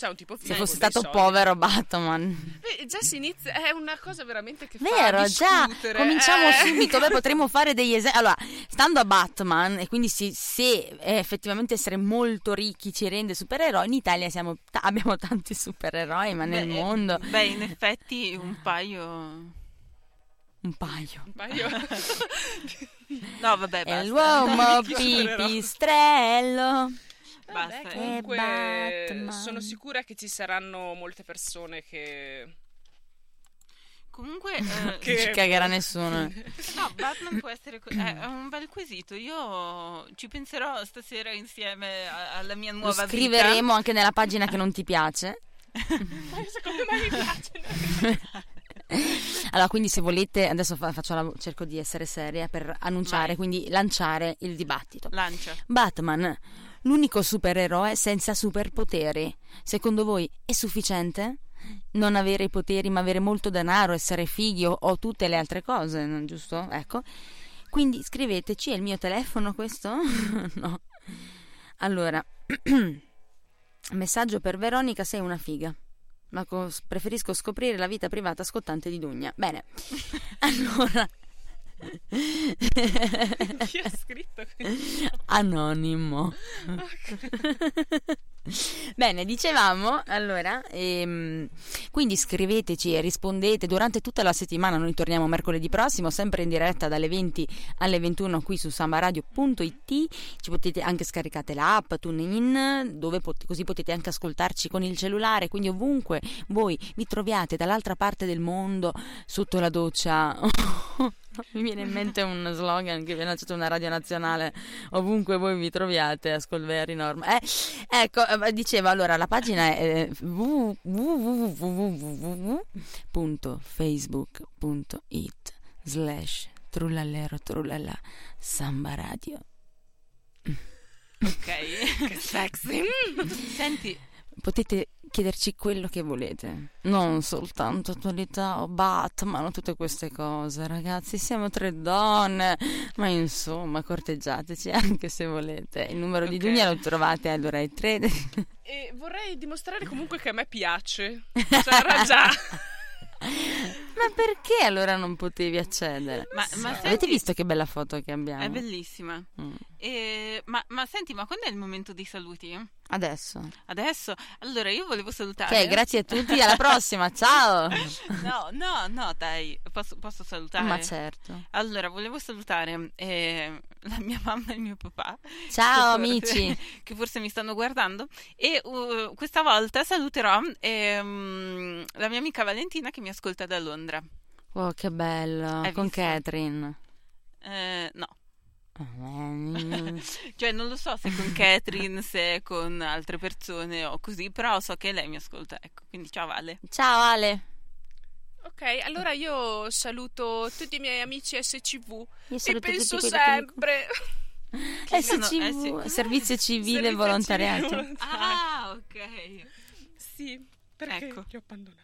Cioè un tipo figo Se fosse stato povero Batman. Beh, già si inizia, è una cosa veramente che fa Vero, già discutere. cominciamo eh. subito. Beh, potremmo fare degli esempi. Allora, stando a Batman, e quindi se, se eh, effettivamente essere molto ricchi ci rende supereroi, in Italia siamo ta- abbiamo tanti supereroi, ma nel Beh, mondo Beh, in effetti un paio... un paio. Un paio. (laughs) No, vabbè, È basta. l'uomo (laughs) Chi supererò? pipistrello. Basta. Vabbè, eh. comunque Batman. sono sicura che ci saranno molte persone che... Comunque, (laughs) eh, Non Che- ci cagherà nessuno. (laughs) no, Batman può essere... que- è è un bel quesito. Io ci penserò stasera insieme a- alla mia Lo nuova vita. scriveremo anche nella pagina che non ti piace. Secondo me mi piace. (laughs) Allora, quindi se volete, adesso fa- faccio la- cerco di essere seria per annunciare, Vai. quindi lanciare il dibattito. Lancia. Batman, l'unico supereroe senza superpoteri. Secondo voi è sufficiente? Non avere i poteri, ma avere molto denaro, essere fighi o, tutte le altre cose, non giusto? Ecco. Quindi scriveteci, è il mio telefono questo? (laughs) no. Allora, (clears throat) messaggio per Veronica, sei una figa. Ma co- preferisco scoprire la vita privata scottante di Dugna. Bene. (laughs) Allora. Chi ha scritto questo? Anonimo. Bene, dicevamo allora, ehm, quindi scriveteci e rispondete durante tutta la settimana. Noi torniamo mercoledì prossimo, sempre in diretta dalle 20 alle 21 qui su sambaradio.it. Ci potete anche scaricare l'app TuneIn, dove pot- così potete anche ascoltarci con il cellulare. Quindi ovunque voi vi troviate dall'altra parte del mondo, sotto la doccia. Mi viene in mente un slogan che viene lanciato una radio nazionale ovunque voi vi troviate ascolveri norma eh, ecco eh, diceva allora la pagina è eh, www.facebook.it slash trullallero trullalla samba radio Ok. (laughs) Che sexy. Senti, potete chiederci quello che volete non soltanto attualità o Batman o tutte queste cose ragazzi siamo tre donne ma insomma corteggiateci anche se volete il numero di Ok. Dunia lo trovate allora è 3 E vorrei dimostrare (laughs) comunque che a me piace. C'era già. (laughs) Ma perché allora non potevi accedere? ma, ma Avete senti, visto che bella foto che abbiamo? È bellissima. Mm. E- ma, ma senti, ma quando è il momento dei saluti? Adesso. Adesso? Allora, io volevo salutare. Ok, grazie a tutti, alla prossima, ciao! (laughs) No, no, no, dai, posso, posso salutare? Ma certo. Allora, volevo salutare eh, la mia mamma e il mio papà. Ciao che forse- amici! (laughs) Che forse mi stanno guardando. E uh, questa volta saluterò ehm, la mia amica Valentina che mi ascolta da Londra. Oh, che bello, Hai con visto? Catherine. Eh, no, Mm. (laughs) cioè non lo so se con Catherine, se con altre persone o così, però so che lei mi ascolta. Ecco, quindi ciao Vale. Ciao Ale! Ok, allora io saluto tutti i miei amici SCV. Io E saluto penso quelli che sempre. SCV, Eh, sì. Servizio Civile Servizio Volontariato. civile. Ah, ok. Sì, perché Ecco. li ho abbandonati.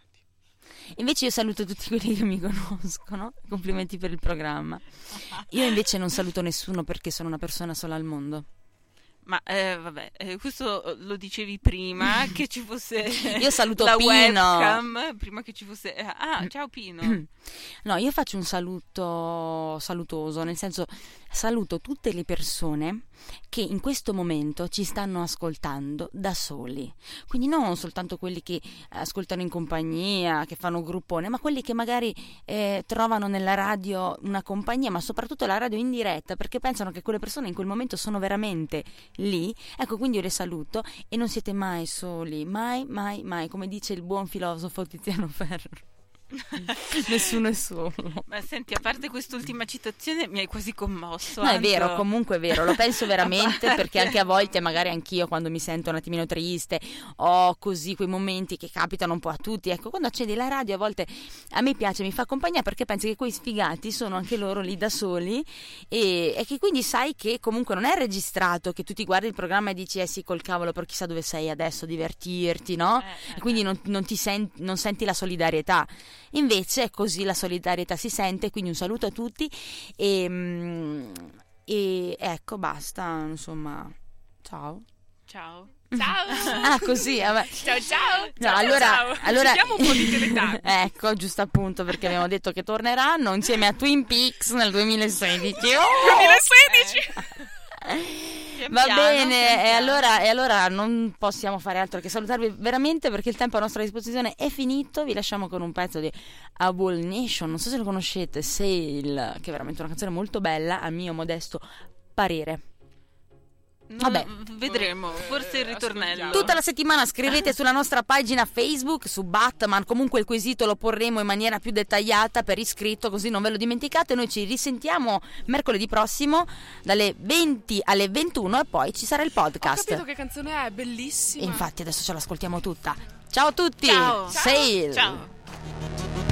Invece io saluto tutti quelli che mi conoscono. (laughs) Complimenti per il programma. Io invece non saluto nessuno perché sono una persona sola al mondo. Ma eh, vabbè, eh, questo lo dicevi prima (laughs) che ci fosse Io saluto la Pino. webcam, prima che ci fosse... eh, Ah, ciao Pino. (clears throat) No, io faccio un saluto salutoso, nel senso saluto tutte le persone che in questo momento ci stanno ascoltando da soli. Quindi non soltanto quelli che ascoltano in compagnia, che fanno gruppone, ma quelli che magari eh, trovano nella radio una compagnia, ma soprattutto la radio in diretta, perché pensano che quelle persone in quel momento sono veramente lì. Ecco, quindi io le saluto e non siete mai soli, mai, mai, mai, come dice il buon filosofo Tiziano Ferro. (laughs) Nessuno è solo. Ma senti, a parte quest'ultima citazione, mi hai quasi commosso. No, è vero, comunque è vero, lo penso (laughs) veramente perché anche a volte, magari anch'io quando mi sento un attimino triste, ho così quei momenti che capitano un po' a tutti. Ecco, quando accendi la radio a volte a me piace, mi fa compagnia perché penso che quei sfigati sono anche loro lì da soli e, e che quindi sai che comunque non è registrato, che tu ti guardi il programma e dici eh sì col cavolo, però chissà dove sei adesso, divertirti, no? Eh, E quindi non, non ti sen- non senti la solidarietà. Invece è così la solidarietà si sente, quindi un saluto a tutti e, mm, e ecco, basta, insomma, ciao. Ciao. (laughs) Ciao! Ah, così, vabbè. Ciao ciao! No, Ciao, allora, ciao. allora... Ci un po' di teletag. (laughs) ecco, giusto appunto perché abbiamo detto che torneranno insieme a Twin Peaks nel 2016. (laughs) Oh! 2016! Va piano, bene, e allora, e allora non possiamo fare altro che salutarvi veramente perché il tempo a nostra disposizione è finito. Vi lasciamo con un pezzo di Abul Nation, non so se lo conoscete, Sail, che è veramente una canzone molto bella, a mio modesto parere. Vabbè. Vedremo, forse il ritornello. Tutta la settimana scrivete sulla nostra pagina Facebook su Batman, comunque il quesito lo porremo in maniera più dettagliata per iscritto, così non ve lo dimenticate. Noi ci risentiamo mercoledì prossimo dalle 20 alle 21 e poi ci sarà il Ho podcast. capito che canzone è, bellissima. Infatti adesso ce l'ascoltiamo tutta. Ciao a tutti. Ciao. Sail. Ciao.